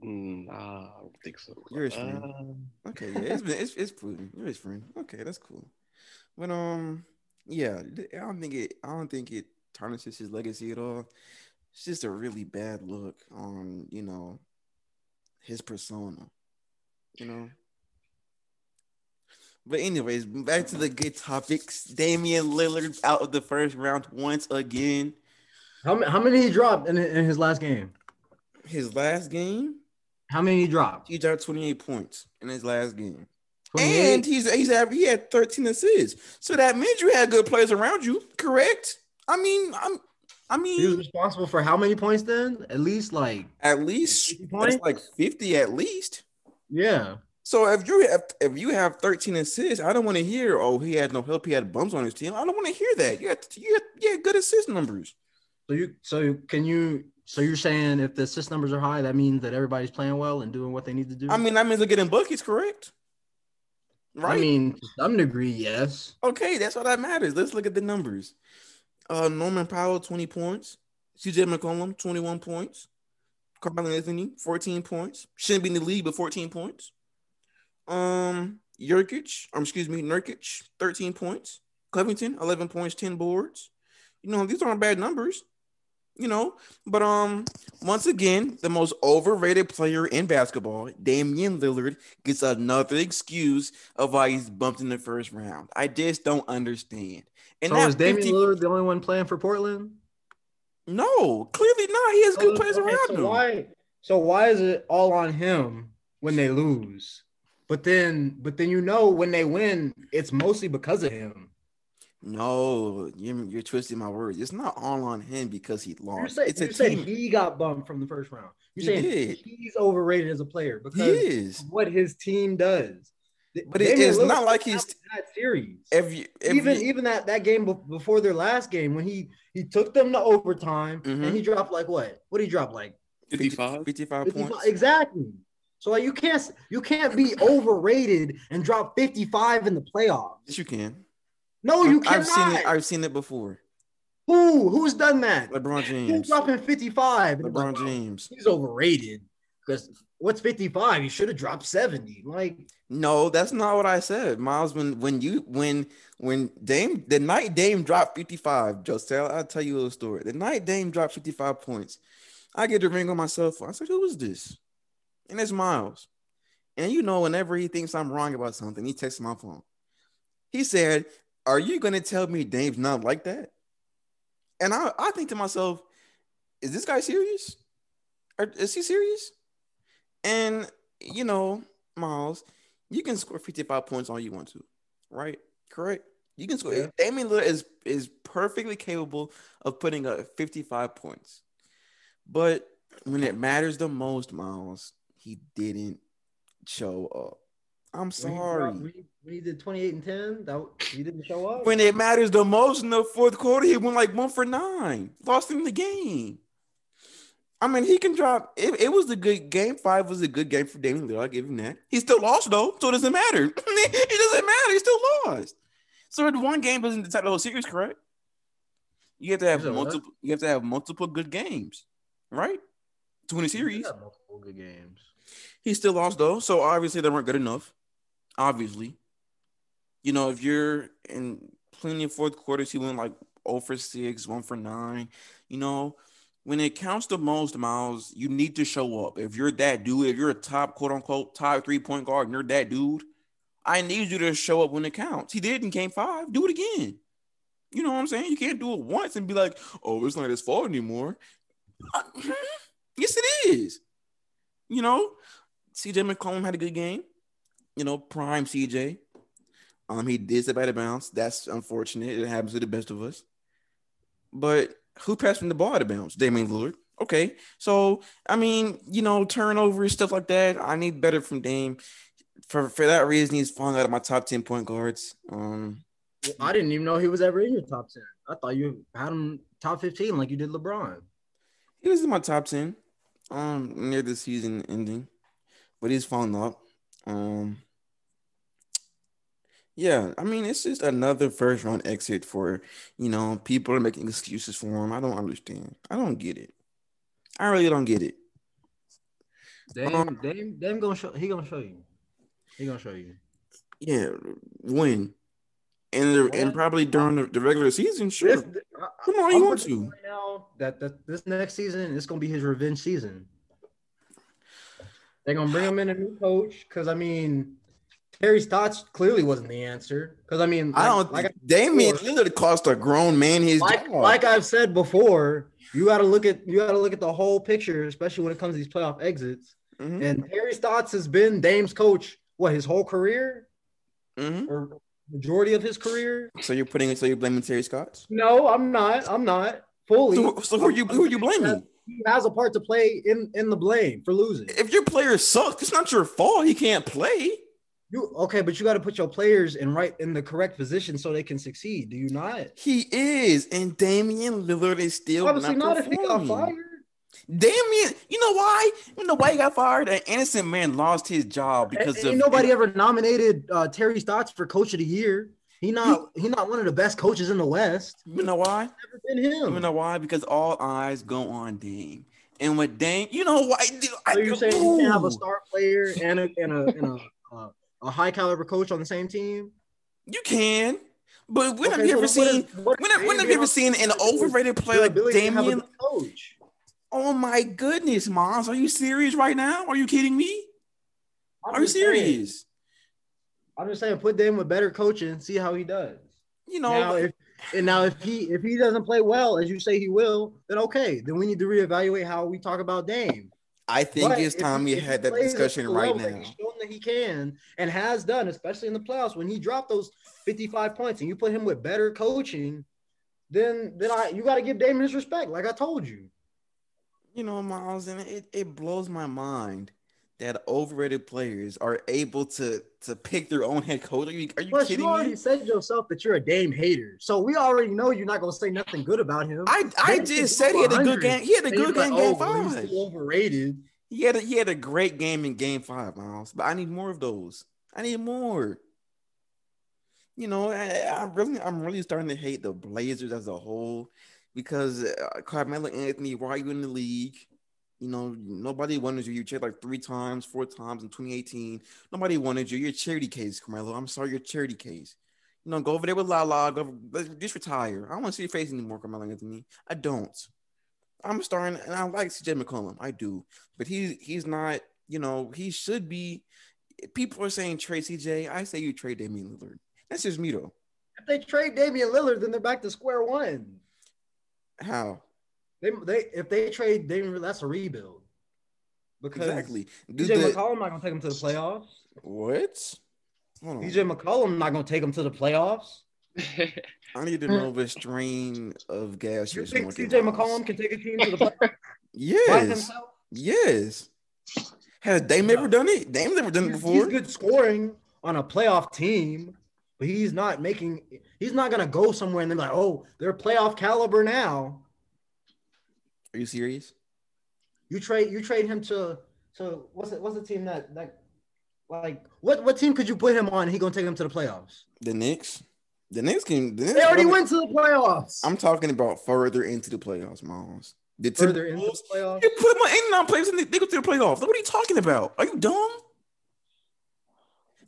Mm, nah, I don't think so. You're his friend. Um, Okay, yeah, it's been it's it's proven. You're his friend. Okay, that's cool. But um, yeah, I don't think it. I don't think it tarnishes his legacy at all. It's just a really bad look on you know his persona. You know. But anyways, back to the good topics. Damian Lillard out of the first round once again. How, ma- how many he dropped in, in his last game? His last game, How many he dropped? he dropped 28 points in his last game. 28? And he's he's he had 13 assists. So that means you had good players around you, correct? I mean, I'm I mean, he was responsible for how many points then? At least like at least 50 points? like 50 at least. yeah. So if you have if you have 13 assists, I don't want to hear, oh, he had no help, he had bums on his team. I don't want to hear that. You had you had, you had good assist numbers. So you so can you so you're saying if the assist numbers are high, that means that everybody's playing well and doing what they need to do? I mean, that means they're getting buckets, correct? Right. I mean, to some degree, yes. Okay, that's all that matters. Let's look at the numbers. Uh, Norman Powell, 20 points. CJ McCollum, 21 points. Carl Anthony, 14 points. Shouldn't be in the league, but 14 points. Um, Jurkic, um, excuse me, Nurkic, 13 points. Covington, 11 points, 10 boards. You know, these aren't bad numbers. You know, but um, once again, the most overrated player in basketball, Damian Lillard, gets another excuse of why he's bumped in the first round. I just don't understand. And so that is Damian 50 Lillard the only one playing for Portland? No, clearly not. He has good players around so him. Why? So why is it all on him when they lose? But then, but then you know when they win, it's mostly because of him. No, you're, you're twisting my words. It's not all on him because he You lost. said, it's a you said team. he got bumped from the first round. You're He saying did. he's overrated as a player He because is. of what his team does. But it- it's Lillard not like didn't he's- that series. If you, if even even that that game before their last game when he he took them to overtime Mhm. and he dropped like what? What did he drop like? 55? 55 55 points. Exactly. So like you can't you can't be overrated and drop 55 in the playoffs. Yes, you can. No, you I've seen it. I've seen it before. Who who's done that? LeBron Who's James. dropping 55? LeBron like, James. He's overrated because what's 55? He should have dropped 70. Like No, that's not what I said, Miles. When when you when when Dame the night Dame dropped 55, Joseph, I'll tell you a little story. The night Dame dropped 55 points, I get the ring on my cell phone. I said, "Who is this?" And it's Miles. And you know, whenever he thinks I'm wrong about something, he texts my phone. He said, "Are you going to tell me Dame's not like that?" And I, I think to myself, "Is this guy serious? Or is he serious?" And you know, Miles, you can score 55 points all you want to, right? Correct. You can score. Yeah. Damian Lillard is is perfectly capable of putting up 55 points, but when it matters the most, Miles, he didn't show up. I'm When he sorry. dropped- When he, when he did 28 and 10, that he didn't show up. When it matters the most in the fourth quarter, he went like one for nine, lost in the game. I mean, he can drop. It, it was a good game. Five was a good game for Damian Lillard. I'll give him that. He still lost though, so it doesn't matter. it doesn't matter. He still lost. So one game doesn't decide the whole series, correct? You have to have what? multiple. You have to have multiple good games, right? To win a series. multiple good games. He still lost though, so obviously they weren't good enough. Obviously, you know, if you're in plenty of fourth quarters, he went like 0 for 6, 1 for 9. You know, when it counts the most, Miles, you need to show up. If you're that dude, if you're a top quote unquote top three point guard and you're that dude, I need you to show up when it counts. He did in game five. Do it again. You know what I'm saying? You can't do it once and be like, oh, it's not his fault anymore. Uh, yes, it is. You know, CJ McCollum had a good game. You know, prime CJ. Um, he did step out of bounds. That's unfortunate. It happens to the best of us. But who passed him the ball out of bounds? Damian Lillard. Okay, so I mean, you know, turnovers, stuff like that. I need better from Dame. For for that reason, he's falling out of my top ten point guards. Um, Well, I didn't even know he was ever in your top 10. I thought you had him top 15 like you did LeBron. he was in my top ten. Um, near the season ending, but he's found up. Um, yeah, I mean, it's just another first round exit for you know people are making excuses for him. I don't understand. I don't get it. I really don't get it. Dame, Um, Dame, Dame gonna show. He gonna show you. He gonna show you. Yeah, when and the, and probably during the, the regular season, sure. This- I- Come on, I'm you want to? right now that, that this next season is gonna be his revenge season. They're gonna bring him in a new coach because I mean, Terry Stotts clearly wasn't the answer. Because I mean, I don't. like, Damian Lillard cost a grown man his like, job. like I've said before, you got to look at you got to look at the whole picture, especially when it comes to these playoff exits. Mhm, And Terry Stotts has been Dame's coach what his whole career mhm. or majority of his career. So you're putting. So you're blaming Terry Stotts. No, I'm not. I'm not fully. So, so who are you? Who are you blaming? He has a part to play in in the blame for losing. If your player sucks, it's not your fault. He can't play. You okay, but you got to put your players in right in the correct position so they can succeed. Do you not? He is, and Damian Lillard is still Obviously not not if he got fired. Damian, you know why? You know why he got fired? An innocent man lost his job because of nobody ever nominated uh, Terry Stotts for Coach of the Year. He not he not one of the best coaches in the West. You know why? Never been him. You know why? Because all eyes go on Dame, and with Dame, you know why? I, So you're saying you can have a star player and a and a and a, uh, a high caliber coach on the same team? You can, but when have Okay, you ever so seen? what When have, when have you ever seen an overrated player like ability to have a Damian? coach? Oh my goodness, Mons, are you serious right now? Are you kidding me? I'm Are you just saying- serious? I'm just saying, put Dame with better coaching, see how he does. You know, now, if and now if he if he doesn't play well as you say he will, then okay, then we need to reevaluate how we talk about Dame. I think But it's time we had that discussion right now. He's shown that he can and has done, especially in the playoffs when he dropped those 55 points, and you put him with better coaching. Then, then I you got to give Dame his respect, like I told you. You know, Miles, and it, it blows my mind that overrated players are able to to pick their own head coach. Are you, are you Plus, you kidding already me? said yourself that you're a Dame hater, so we already know you're not gonna say nothing good about him. I I Dame just said he had a good game. He had a good like, game, game "Oh, five. overrated. He had a, he had a great game in game five, Miles. But I need more of those. I need more. You know, I, I'm really I'm really starting to hate the Blazers as a whole because uh, Carmelo Anthony, why are you in the league? You know, nobody wanted you. You checked like three times, four times in 2018. Nobody wanted you. You're a charity case, Carmelo. I'm sorry, you're a charity case. You know, go over there with Lala. Go, let's just retire. I don't want to see your face anymore, Carmelo Anthony. I don't. I'm starting, and I like CJ McCollum. I do, but he's he's not. You know, he should be. People are saying trade CJ. I say you trade Damian Lillard. That's just me though. If they trade Damian Lillard, then they're back to square one. How? They they if they trade Damian, that's a rebuild. Because Exactly. CJ the- McCollum not gonna take him to the playoffs. what? CJ McCollum not gonna take him to the playoffs. I need to know the strain of gas. You think CJ. McCollum can take a team to the playoffs Yes. Yes. Has Dame ever done it? Dame's never done it before. he's good scoring on a playoff team, but he's not making. He's not gonna go somewhere and then like, oh, they're playoff caliber now. Are you serious? You trade you trade him to to what's it what's the team that that like what what team could you put him on? And he gonna take him to the playoffs. The Knicks? The Knicks can. The Knicks They already went to the playoffs. I'm talking about further into the playoffs, Miles. The further into the playoffs. You put them on any non-players and they, they go to the playoffs. What are you talking about? Are you dumb?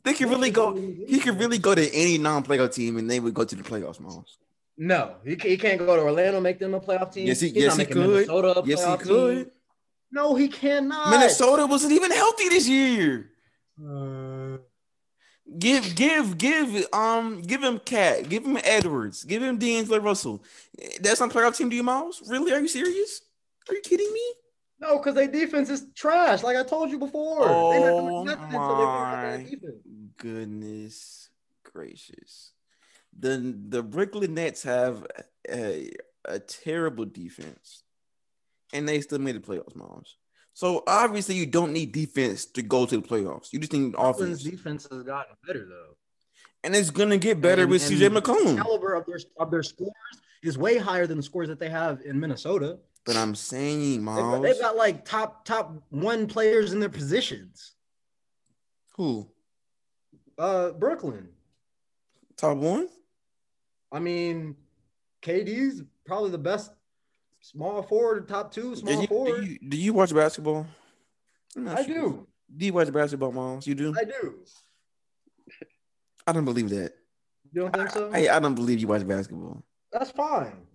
They could really go. He could really go to any non-playoff team and they would go to the playoffs, Miles. No, he, he can't go to Orlando, make them a playoff team. Yes, he- He's yes, he could. Minnesota Yes, he could. team. No, he cannot. Minnesota wasn't even healthy this year. Uh, Give, give, give, um, give him KAT, give him Edwards, give him D'Angelo Russell. That's not playoff team to you, Miles? Really? Are you serious? Are you kidding me? no, because their defense is trash. Like I told you before. They're not Oh doing nothing until they figure my goodness gracious. The the Brooklyn Nets have a, a terrible defense. And they still made the playoffs, Miles. So obviously you don't need defense to go to the playoffs. You just need Brooklyn's offense. defense has gotten better though. And it's gonna get better And- with and CJ the McCollum. Caliber of their of their scores is way higher than the scores that they have in Minnesota. But I'm saying, They've they've got like top top one players in their positions. who? Uh, Brooklyn. Top one? I mean, KD's probably the best small forward, top two Do small you, do, forward. you, do you watch basketball? Not sure. do. Do you watch basketball, Miles? You do? I do. I don't believe that. You don't think so? I, I don't believe you watch basketball. That's fine.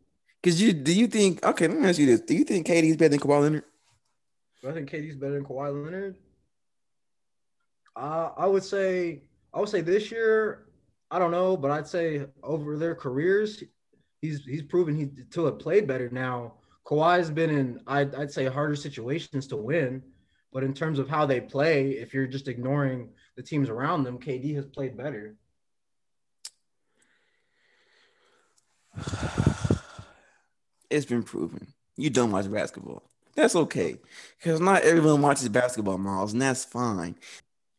Cause you do you think okay? Let me ask you this: Do you think KD's better than Kawhi Leonard? Do I think KD's better than Kawhi Leonard? Uh, I would say I would say this year, I don't know, but I'd say over their careers, he's he's proven he to have played better. Now Kawhi's been in I'd, I'd say harder situations to win, but in terms of how they play, if you're just ignoring the teams around them, KD has played better. It's been proven. You don't watch basketball. That's okay, because not everyone watches basketball, Miles, and that's fine.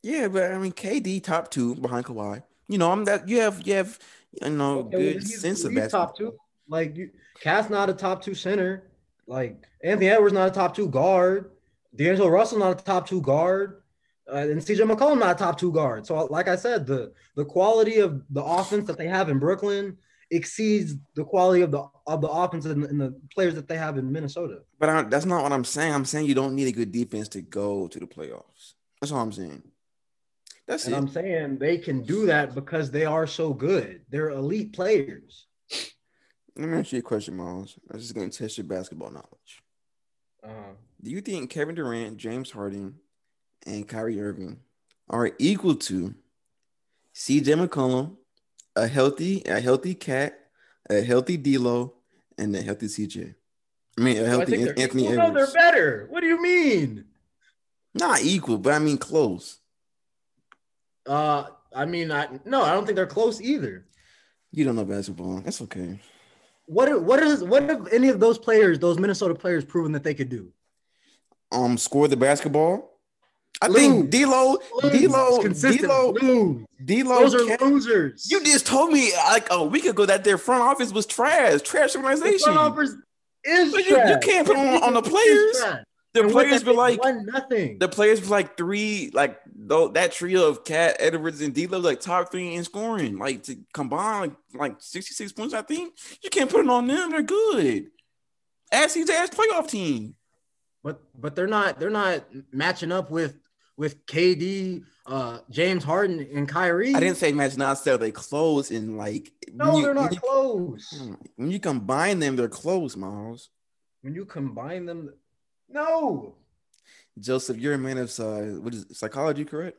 Yeah, but I mean, KD top two behind Kawhi. You know, I'm that you have you have you know Okay, well, good he's- sense of he's basketball. top two. Like you, KAT's not a top two center. Like Anthony Edwards not a top two guard. D'Angelo Russell not a top two guard. Uh, and CJ McCollum not a top two guard. So like I said, the the quality of the offense that they have in Brooklyn exceeds the quality of the of the offense and, and the players that they have in Minnesota. But I, that's not what I'm saying. I'm saying you don't need a good defense to go to the playoffs. That's all I'm saying. That's And it. I'm saying they can do that because they are so good. They're elite players. Let me ask you a question, Miles. I'm just going to test your basketball knowledge. Uh, Do you think Kevin Durant, James Harden, and Kyrie Irving are equal to CJ McCollum, a healthy, a healthy KAT, a healthy D'Lo, and a healthy CJ? I mean, a healthy think Anthony equal. No, they're better. What do you mean? Not equal, but I mean close. Uh, I mean, I no, I don't think they're close either. You don't know basketball. That's okay. What what is what have any of those players, those Minnesota players, proven that they could do? Um, score the basketball. I Lose. think D'Lo. D'Lo. D'Lo. D'Lo. Those are KAT- losers. You just told me like a week ago that their front office was trash, trash the organization. front office is But you- you can't put on- on the players. The And players were like won nothing. the players were like three, like though that trio of KAT, Edwards, and D'Lo, like top three in scoring, like to combine like, like sixty six points. I think you can't put it on them. They're good. Ask his ass playoff team. but but they're not they're not matching up with with KD, uh, James Harden, and Kyrie. I didn't say match not sell. They close and like No, you- they're not when you- close. When you combine them, they're close, Miles. when you combine them, no. Joseph, you're a man of uh, what is it, psychology, correct?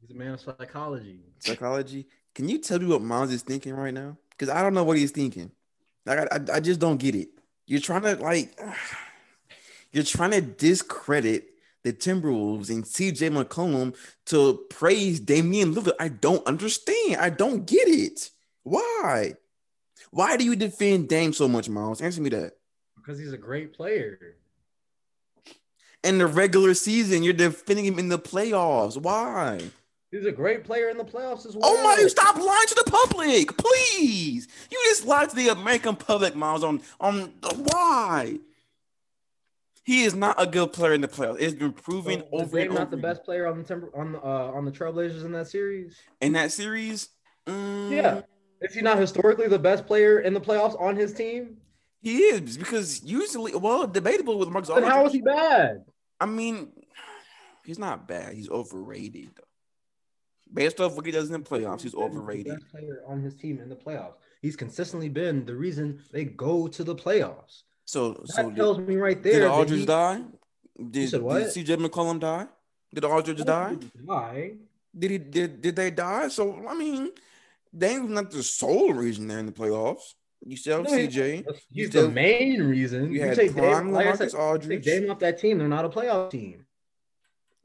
He's a man of psychology. Psychology. Can you tell me what Miles is thinking right now? Because I don't know what he's thinking. Like I, I, I just don't get it. You're trying to like, you're trying to discredit the Timberwolves and CJ McCollum to praise Damian Lillard. I don't understand. I don't get it. Why? Why do you defend Dame so much, Miles? Answer me that. Because he's a great player. In the regular season, you're defending him in the playoffs. Why? He's a great player in the playoffs as well. Oh my! Stop lying to the public, please. You just lied to the American public, Miles. On on why? He is not a good player in the playoffs. It's been proven So, over and over. not the best player on the timber on the uh, on the Trailblazers in that series. in that series. mm, Yeah. Is he not historically the best player in the playoffs on his team? He is because usually, well, debatable with Marcus Then how is he bad? I mean, he's not bad. He's overrated. though. Based off what he does in the playoffs, he's He's overrated. best player on his team in the playoffs. He's consistently been the reason they go to the playoffs. So, That so did, tells me right did there. that Aldridge he- die? Did, did? CJ McCollum die? Did Aldridge die? Why? Did he did did they die? So I mean, Dame's not the sole reason they're in the playoffs. You still have No, CJ. He's still- the main reason. You You, had take prime Dame, like said, LaMarcus take Aldridge. Dame off that team. They're not a playoff team.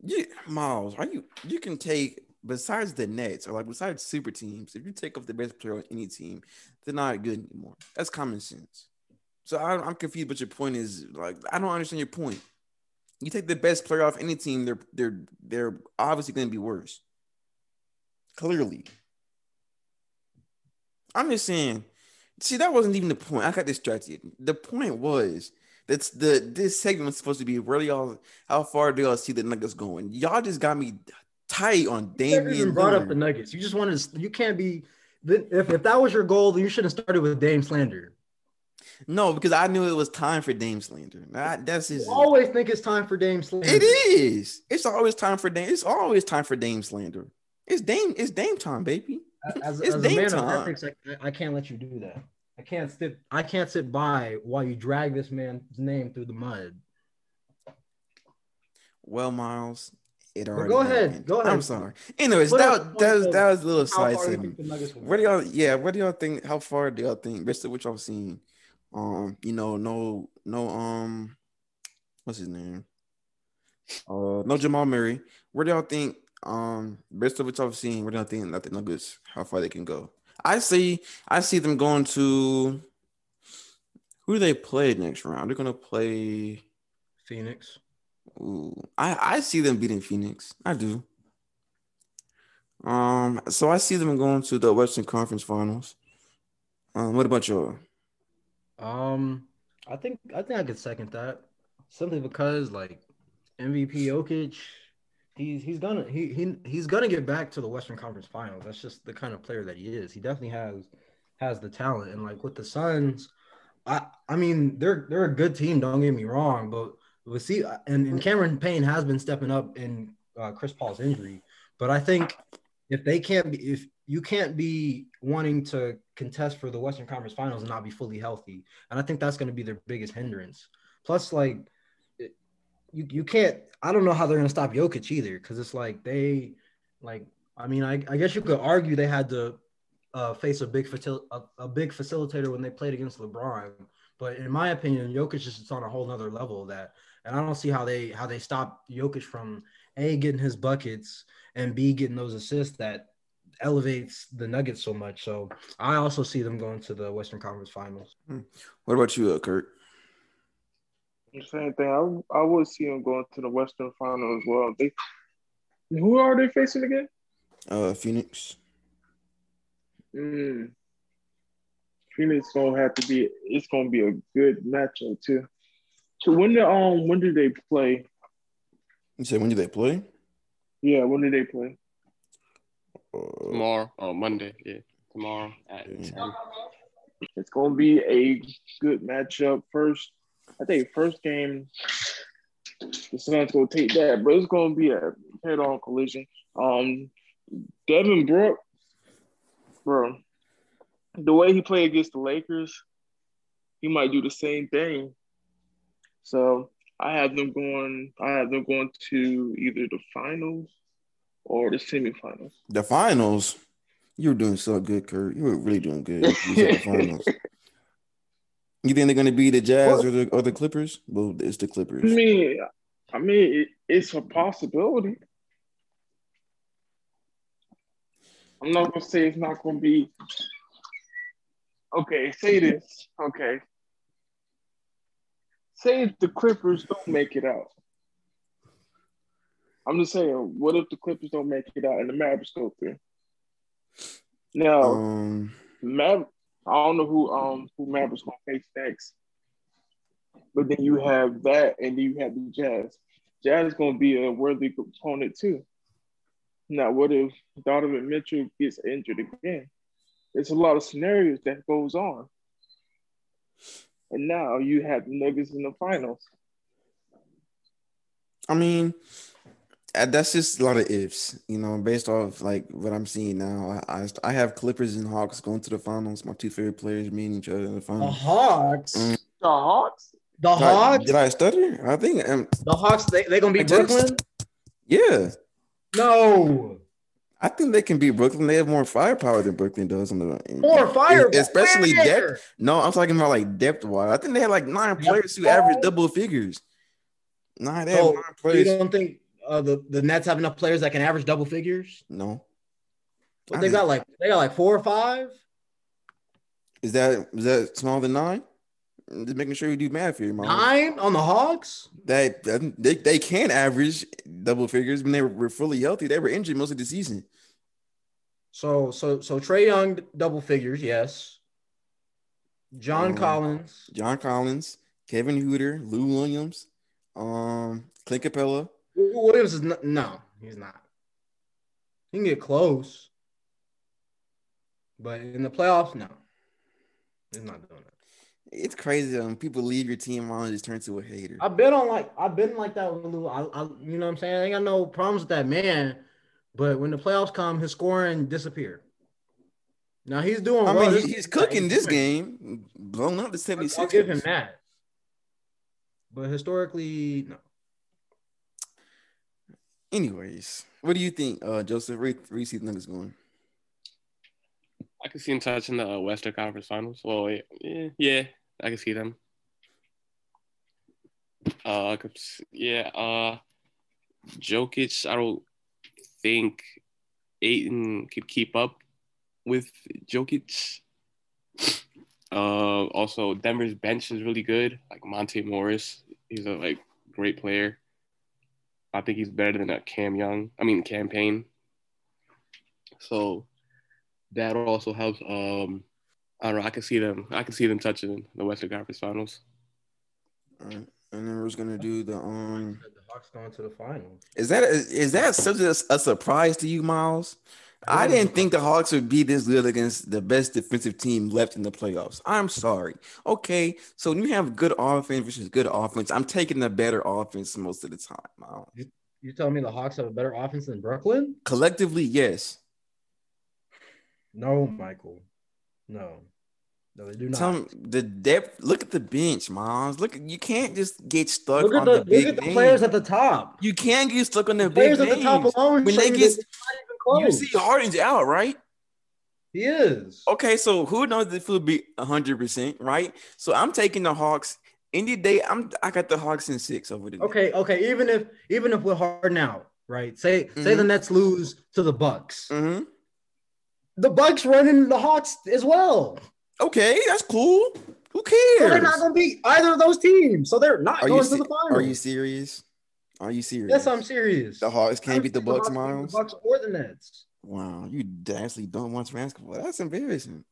Yeah, Miles, are you you can take besides the Nets or like besides super teams, if you take off the best player on any team, they're not good anymore. That's common sense. So I, I'm confused, but your point is like I don't understand your point. You take the best player off any team, they're they're they're obviously going to be worse. Clearly, I'm just saying. See, that wasn't even the point. I got distracted. The point was that's the this segment was supposed to be where y'all how far do y'all see the Nuggets going? Y'all just got me tight on. You Damian. even brought up the Nuggets. You just wanted to. You can't be. If, if that was your goal, then you should have started with Dame slander. No, because I knew it was time for Dame slander. That- that's his. Always think it's time for Dame slander. It is. It's always time for Dame. It's always time for Dame slander. It's Dame. It's Dame time, baby. As, as a man of ethics, I, I can't let you do that. I can't sit. I can't sit by while you drag this man's name through the mud. Well, Miles, it already. go ahead, Go ahead. I'm sorry. Anyways, Put that that was that was a little side far do you segment. think the Nuggets will What do y'all? Yeah, what do y'all think? How far do y'all think? Based on what y'all seen, um, you know, no, no, um, what's his name? Uh, no Jamal Murray. Where do y'all think? Um, based on what y'all seen, where do y'all think that the Nuggets how far they can go? I see, I see them going to. Who do they play next round? They're gonna play. Phoenix. Ooh, I I see them beating Phoenix. I do. Um, so I see them going to the Western Conference Finals. Um, what about y'all? Um, I think I think I could second that simply because like MVP Jokic, he's he's gonna he he he's gonna get back to the Western Conference Finals. That's just the kind of player that he is. He definitely has has the talent, and like with the Suns, I I mean they're they're a good team. Don't get me wrong, but we see and, and Cameron Payne has been stepping up in uh, Chris Paul's injury, but I think if they can't be if you can't be wanting to contest for the Western Conference Finals and not be fully healthy. And I think that's going to be their biggest hindrance. Plus, like, you you can't. I don't know how they're going to stop Jokic either, because it's like they, like, I mean, I, I guess you could argue they had to uh, face a big facil- a, a big facilitator when they played against LeBron. But in my opinion, Jokic is on a whole nother level of that. And I don't see how they how they stop Jokic from a getting his buckets and b getting those assists that elevates the Nuggets so much. So I also see them going to the Western Conference Finals. What about you, uh, Kurt? Same thing. I I would see them going to the Western Final as well. They who are they facing again? Uh, Phoenix. Mm. Phoenix gonna have to be. It's gonna be a good matchup too. So when the um when do they play? You say when do they play? Yeah, when do they play? Uh, Tomorrow, oh Monday, yeah, tomorrow at Yeah. 10. It's gonna be a good matchup. First, I think first game, the Suns gonna take that, but it's gonna be a head-on collision. Um, Devin Brooke, bro, the way he played against the Lakers, he might do the same thing So I have them going. I have them going to either the finals or the semifinals. The finals. You were doing so good, Kurt. You were really doing good. You said the finals. You think they're going to be the Jazz or the or the Clippers? Well, it's the Clippers. I mean, I mean, it, it's a possibility. I'm not gonna say it's not gonna be. Okay, say this. Okay, say if the Clippers don't make it out. I'm just saying, what if the Clippers don't make it out and the Mavericks go through? Now, Um, Mav- I don't know who um who Mavericks gonna face next. But then you have that, and then you have the Jazz. Jazz is gonna be a worthy opponent too. Now, what if Donovan Mitchell gets injured again? There's a lot of scenarios that goes on. And now you have the Nuggets in the finals. I mean, that's just a lot of ifs, you know, based off like what I'm seeing now. I I, I have Clippers and Hawks going to the finals. My two favorite players meeting each other in the finals. The. Hawks. Mm. The Hawks? The Did I, Hawks. did I stutter? I think um, The Hawks. They they gonna I beat just- Brooklyn? yeah. No. I think they can beat Brooklyn. They have more firepower than Brooklyn does on the More firepower, especially Where? depth. No, I'm talking about like depth wise. I think they had like nine players who average double figures. Nine, they have So nine you don't think uh, the the Nets have enough players that can average double figures? No, I they got like they got like four or five. is that is that smaller than nine? Just making sure you do math here, Mom. Nine on the Hawks. That, they, they can average double figures when they were, were fully healthy. They were injured most of the season. So so so Trae Young double figures, yes. John Um, Collins. John Collins, Kevin Huerter, Lou Williams, um, Clint Capela. Williams is not, no, he's not. He can get close, but in the playoffs, no, he's not doing it. It's crazy when people leave your team on and just turn to a hater. I've been on like I've been like that with Lou. I, I you know what I'm saying? I ain't got no problems with that man, but when the playoffs come, his scoring disappear. Now he's doing. I well mean, this he- he's cooking this game, blown up the 76. I'll give him that. But historically, no. Anyways, what do you think, uh, Joseph? Where, where you see the Nuggets going? I can see him touching the uh, Western Conference Finals. Well, yeah, yeah, yeah, I can see them. Uh, yeah, uh, Jokic. I don't think Ayton could keep up with Jokic. Uh, also Denver's bench is really good. Like Monte Morris, he's a like great player. I think he's better than a Cam Young. I mean Cam Payne. So that also helps. Um, I don't know. I can see them. I can see them touching the Western Conference Finals. All right. And then we're just gonna do the um. The Hawks going to the finals. Is that is that such a, a surprise to you, Miles? I didn't think the Hawks would be this good against the best defensive team left in the playoffs. I'm sorry. Okay, so when you have good offense versus good offense, I'm taking the better offense most of the time. Miles. You telling me the Hawks have a better offense than Brooklyn? Collectively, yes. No, Michael. No. No, they do not. Some the depth. Look at the bench, Miles. Look, you can't just get stuck look on the, the, big look at the names. players at the top. You can't get stuck on the, The big players at the top alone When they you get- that it's not even You see Harden's out, right? he is. Okay, so who knows if it'll be hundred percent, right? So I'm taking the Hawks. Any day, I'm I got the Hawks in six over the Okay, okay. Even if even if we're Harden out, right? Say say Mhm. the Nets lose to the Bucks. hmm The Bucks running the Hawks as well. Okay, that's cool. Who So they're not going to beat either of those teams. So they're not Are going to se- the finals. are you serious? Are you serious? Yes, I'm serious. The Hawks can't don't beat the Bucks, beat Miles. The Bucks or the Nets. Wow, you actually don't watch basketball. That's embarrassing.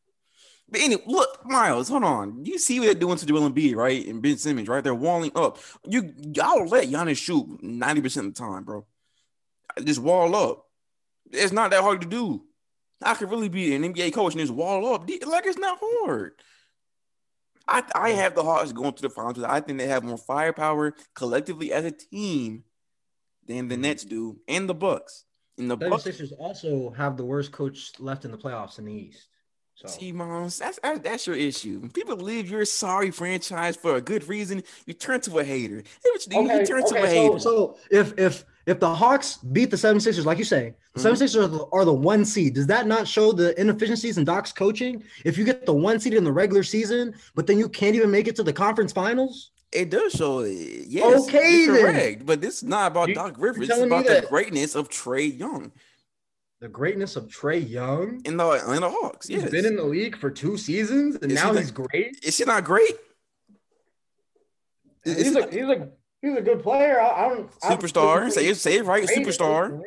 But anyway, look, Miles, hold on. You see what they're doing to Joel Embiid, right? And Ben Simmons, right? They're walling up. You y'all let Giannis shoot 90% of the time, bro. Just wall up. It's not that hard to do. I could really be an NBA coach and just wall up. Like it's not hard. I, I have the Hawks going to the finals. I think they have more firepower collectively as a team than the Nets do and the Bucks. And the Bucks 76ers also have the worst coach left in the playoffs in the East. So See, moms, that's that's your issue. When people leave your sorry franchise for a good reason, you turn to a hater. You do? you turn to a so, hater. so if if if the Hawks beat the 76ers, like you say, the Mhm. 76ers are the, are the one seed. Does that not show the inefficiencies in Doc's coaching? If you get the one seed in the regular season, but then you can't even make it to the conference finals, It does show it. Yes, Okay, correct. But this is not about You- Doc Rivers. It's about the greatness of Trae Young the greatness of Trae Young. in the Atlanta Hawks. He's Yes. been in the league for two seasons, and Is he now the- he's great. Is he not great? Is- He's he a he's a he's a good player. I, I don't I superstar? think Say it, say it right, he's great at this superstar.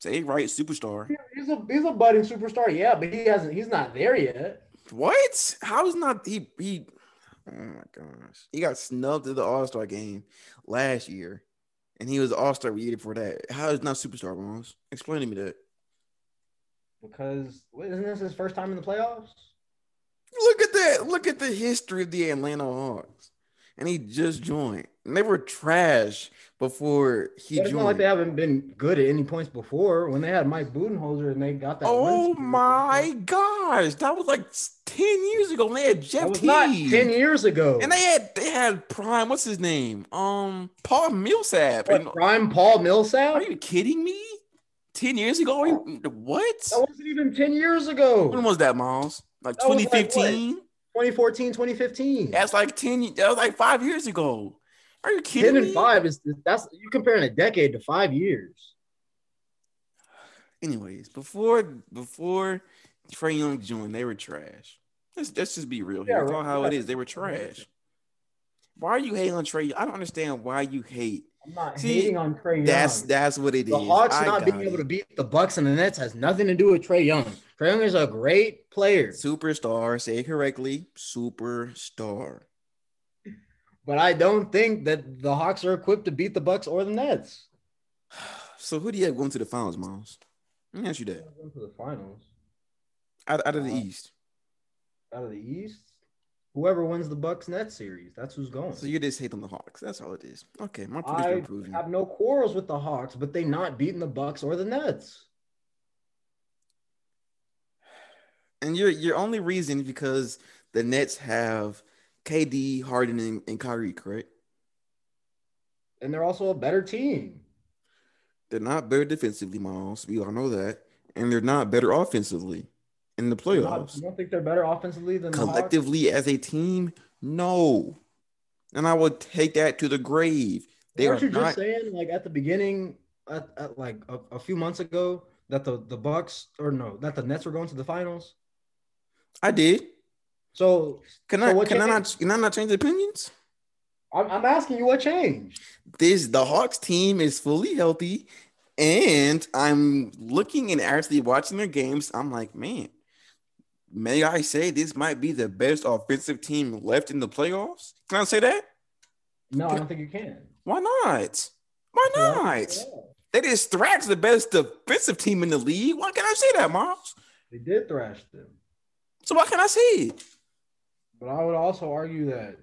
Say it right, superstar. He's a he's a budding superstar, yeah, but he hasn't. He's not there yet. What? How is not he he? Oh my gosh, he got snubbed at the All Star game last year, and he was All Star year before that. How is not superstar, Bones? Explain to me that. Because isn't this his first time in the playoffs? Look at that. Look at the history of the Atlanta Hawks. And he just joined. And they were trash before he it's not like they haven't been good at any points before. When they had Mike Budenholzer and they got that. oh my gosh. That was like 10 years ago. And they had Jeff That was Teague. not ten years ago. And they had they had prime, what's his name? Um Paul Millsap. What, And- prime Paul Millsap. are you kidding me? 10 years ago? What? That wasn't even ten years ago. When was that, Miles? Like like 2015? 2014, 2015. That's like 10 that was like five years ago. Are you kidding ten me? and five is that's you comparing a decade to five years. Anyways, before before Trae Young joined, they were trash. Let's, let's just be real here. Yeah, It's how it is. They were trash. Why are you hating on Trae? I don't understand why you hate. I'm not See, hating on Trae Young. That's that's what it is. the Hawks I not being got able to beat the Bucks and the Nets has nothing to do with Trae Young. Trae Young is a great player, superstar. Say it correctly. Superstar. but I don't think that the Hawks are equipped to beat the Bucks or the Nets. So who do you have going to the finals, Miles? Let me ask you that. Going to the finals Out, out of the Uh, East. out of the East, whoever wins the Bucks Nets series, that's who's going. So you just hate on the Hawks. That's all it is. Okay, my point is I have no quarrels with the Hawks, but they not beating the Bucks or the Nets. And your your only reason because the Nets have KD, Harden, and, and Kyrie, correct? And they're also a better team. They're not better defensively, Miles. We all know that. And they're not better offensively in the not- playoffs. you don't think they're better offensively than the Hawks? Collectively as a team, no. And I would take that to the grave. They are Weren't you just saying like at the beginning, at, at like a, a few months ago, that the the Bucks or no, that the Nets were going to the finals? I did. So Can So I can I not can I not change opinions? I'm, I'm asking you what changed. This the Hawks team is fully healthy, and I'm looking and actually watching their games. I'm like, man, may I say this might be the best offensive team left in the playoffs? Can I say that? No, I don't think you can. Why not? Why So I don't not? think they just thrashed the best defensive team in the league. Why can I say that, Miles? They did thrash them, So why can I say it? but I would also argue that,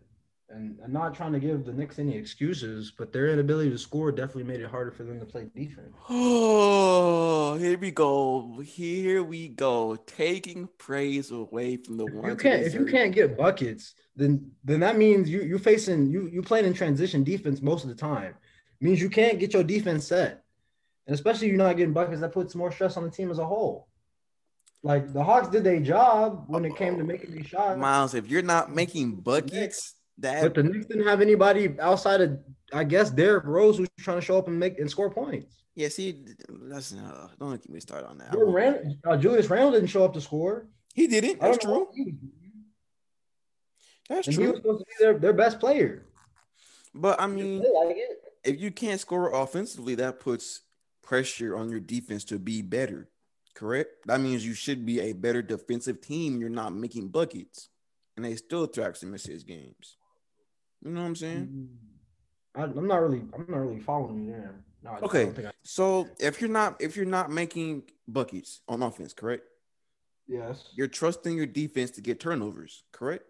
and I'm not trying to give the Knicks any excuses, but their inability to score definitely made it harder for them to play defense. Oh, here we go. Here we go. Taking praise away from the one. you can't, if you can't get buckets, then then that means you you facing you you playing in transition defense most of the time. means you can't get your defense set, and especially you're not getting buckets. That puts more stress on the team as a whole. Like the Hawks did their job when it came to making these shots, Miles, if you're not making buckets, but that the Knicks didn't have anybody outside of I guess Derrick Rose who's trying to show up and make and score points. yeah, see, that's uh, don't get me started on that. Rand, uh, Julius Randle didn't show up to score. He didn't. That's true. what he was. That's And he was supposed to be their, their best player. But I mean, like if you can't score offensively, that puts pressure on your defense to be better. Correct. That means you should be a better defensive team. You're not making buckets, and they still track some assist games. You know what I'm saying? Mm-hmm. I, I'm not really, I'm not really following you there. No, I- I Okay. don't I- So if you're not if you're not making buckets on offense, correct? yes. You're trusting your defense to get turnovers, correct?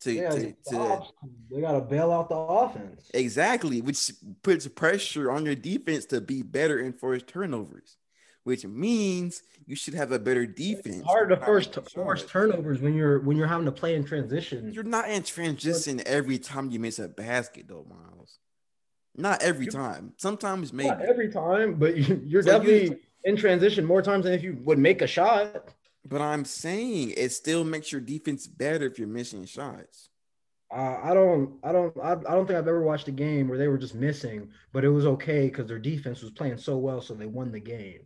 To, Yeah, to, to they got to bail out the offense. exactly, which puts pressure on your defense to be better and force turnovers. Which means you should have a better defense. It's hard to force, turnovers when you're when you're having to play in transition. You're not in transition every time you miss a basket, though, Miles. Not every You're- time. Sometimes maybe. Not every time, but you- you're So you- definitely in transition more times than if you would make a shot. But I'm saying it still makes your defense better if you're missing shots. Uh, I don't, I don't, I, I don't think I've ever watched a game where they were just missing, but it was okay because their defense was playing so well, so they won the game.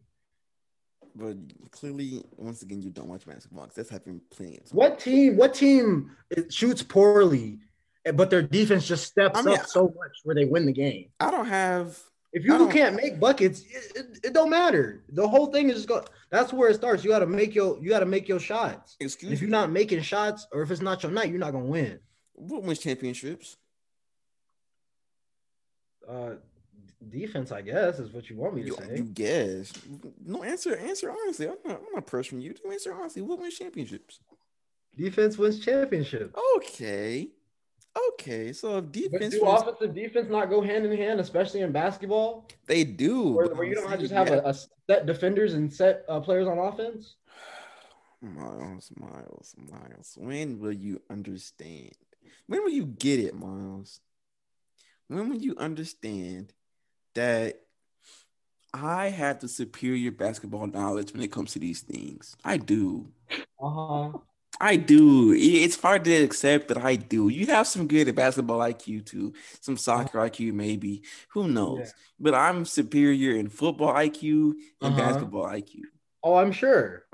But clearly, once again, you don't watch basketball that's happened plenty of times. What team? What team shoots poorly, eh, but their defense just steps I mean, up so much where they win the game? I don't have. If you can't make buckets, it, it, it don't matter. The whole thing is just go. That's where it starts. You got to make your, you got to make your shots. Excuse If you're not making shots, or if it's not your night, you're not gonna win. What wins championships? Uh, defense, I guess, is what you want me to You, say. you guess. No answer. Answer honestly. I'm not. I'm not pressuring you. to answer honestly. What wins championships? Defense wins championships. Okay. Okay. So if But defense, do wins- offensive defense not go hand in hand, especially in basketball, they do. where, where you don't saying just have a, a set defenders and set uh, players on offense? Miles, Miles, Miles. When will you understand? When will you get it, Miles? When will you understand that I have the superior basketball knowledge when it comes to these things? I do. Uh huh. I do. It's hard to accept that I do. You have some good at basketball IQ too, some soccer IQ maybe. Who knows? Yeah. But I'm superior in football IQ and Uh-huh. basketball IQ. Oh, I'm sure.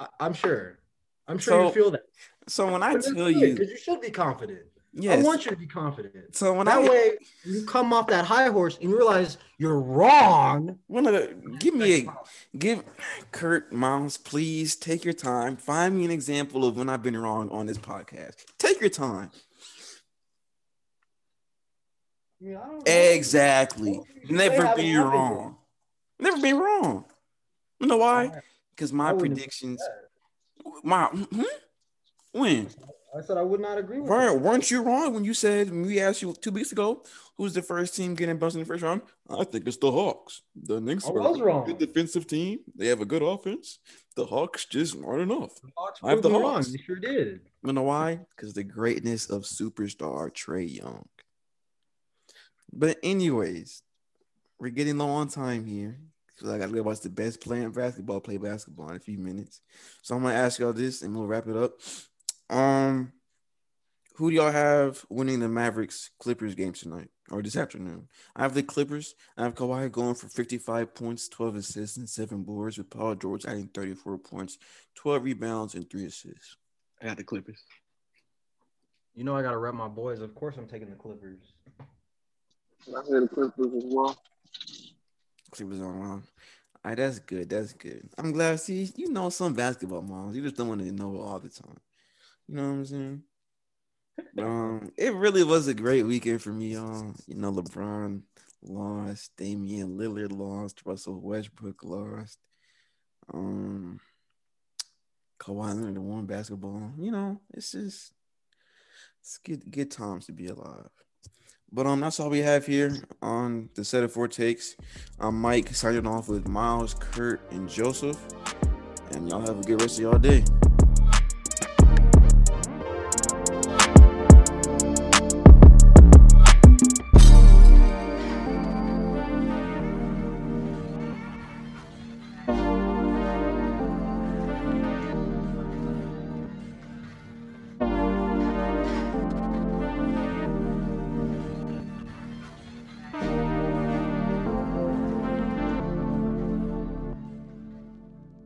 I, I'm sure. I'm sure So, you feel that. So when I tell good, you, 'cause you should be confident. Yes. I want you to be confident. so when That I way, you come off that high horse and you realize you're wrong. wanna give me a give Kurt Miles, please take your time. Find me an example of when I've been wrong on this podcast. Take your time. I mean, I don't know. Exactly. Never be wrong. Never be wrong. You know why? Because my predictions. My hmm? when I said I would not agree with you. weren't you wrong when you said when we asked you two weeks ago who's the first team getting bust in the first round? I think it's the Hawks. The Knicks I was a wrong. good defensive team. They have a good offense. The Hawks just aren't enough. The Hawks I have the me wrong. Hawks. They sure did. You know why? Because the greatness of superstar Trae Young. But anyways, we're getting low on time here. Because I gotta go watch the best player in basketball play basketball in a few minutes. So I'm gonna ask y'all this and we'll wrap it up. Um who do y'all have winning the Mavericks Clippers game tonight or this afternoon? I have the Clippers. I have Kawhi going for 55 points, 12 assists, and seven boards, with Paul George adding 34 points, 12 rebounds, and three assists. I got the Clippers. You know I gotta rep my boys. Of course I'm taking the Clippers. I hear the Clippers as well. Clippers on wrong. All right, that's good. That's good. I'm glad. See, you know some basketball, moms. You just don't want to know all the time. You know what I'm saying? Um, it really was a great weekend for me, y'all. You know, LeBron lost, Damian Lillard lost, Russell Westbrook lost. Um, Kawhi Leonard won basketball. You know, it's just it's good, good times to be alive. But um, that's all we have here on the set of four takes. I'm Mike signing off with Miles, Kurt, and Joseph. And y'all have a good rest of y'all day.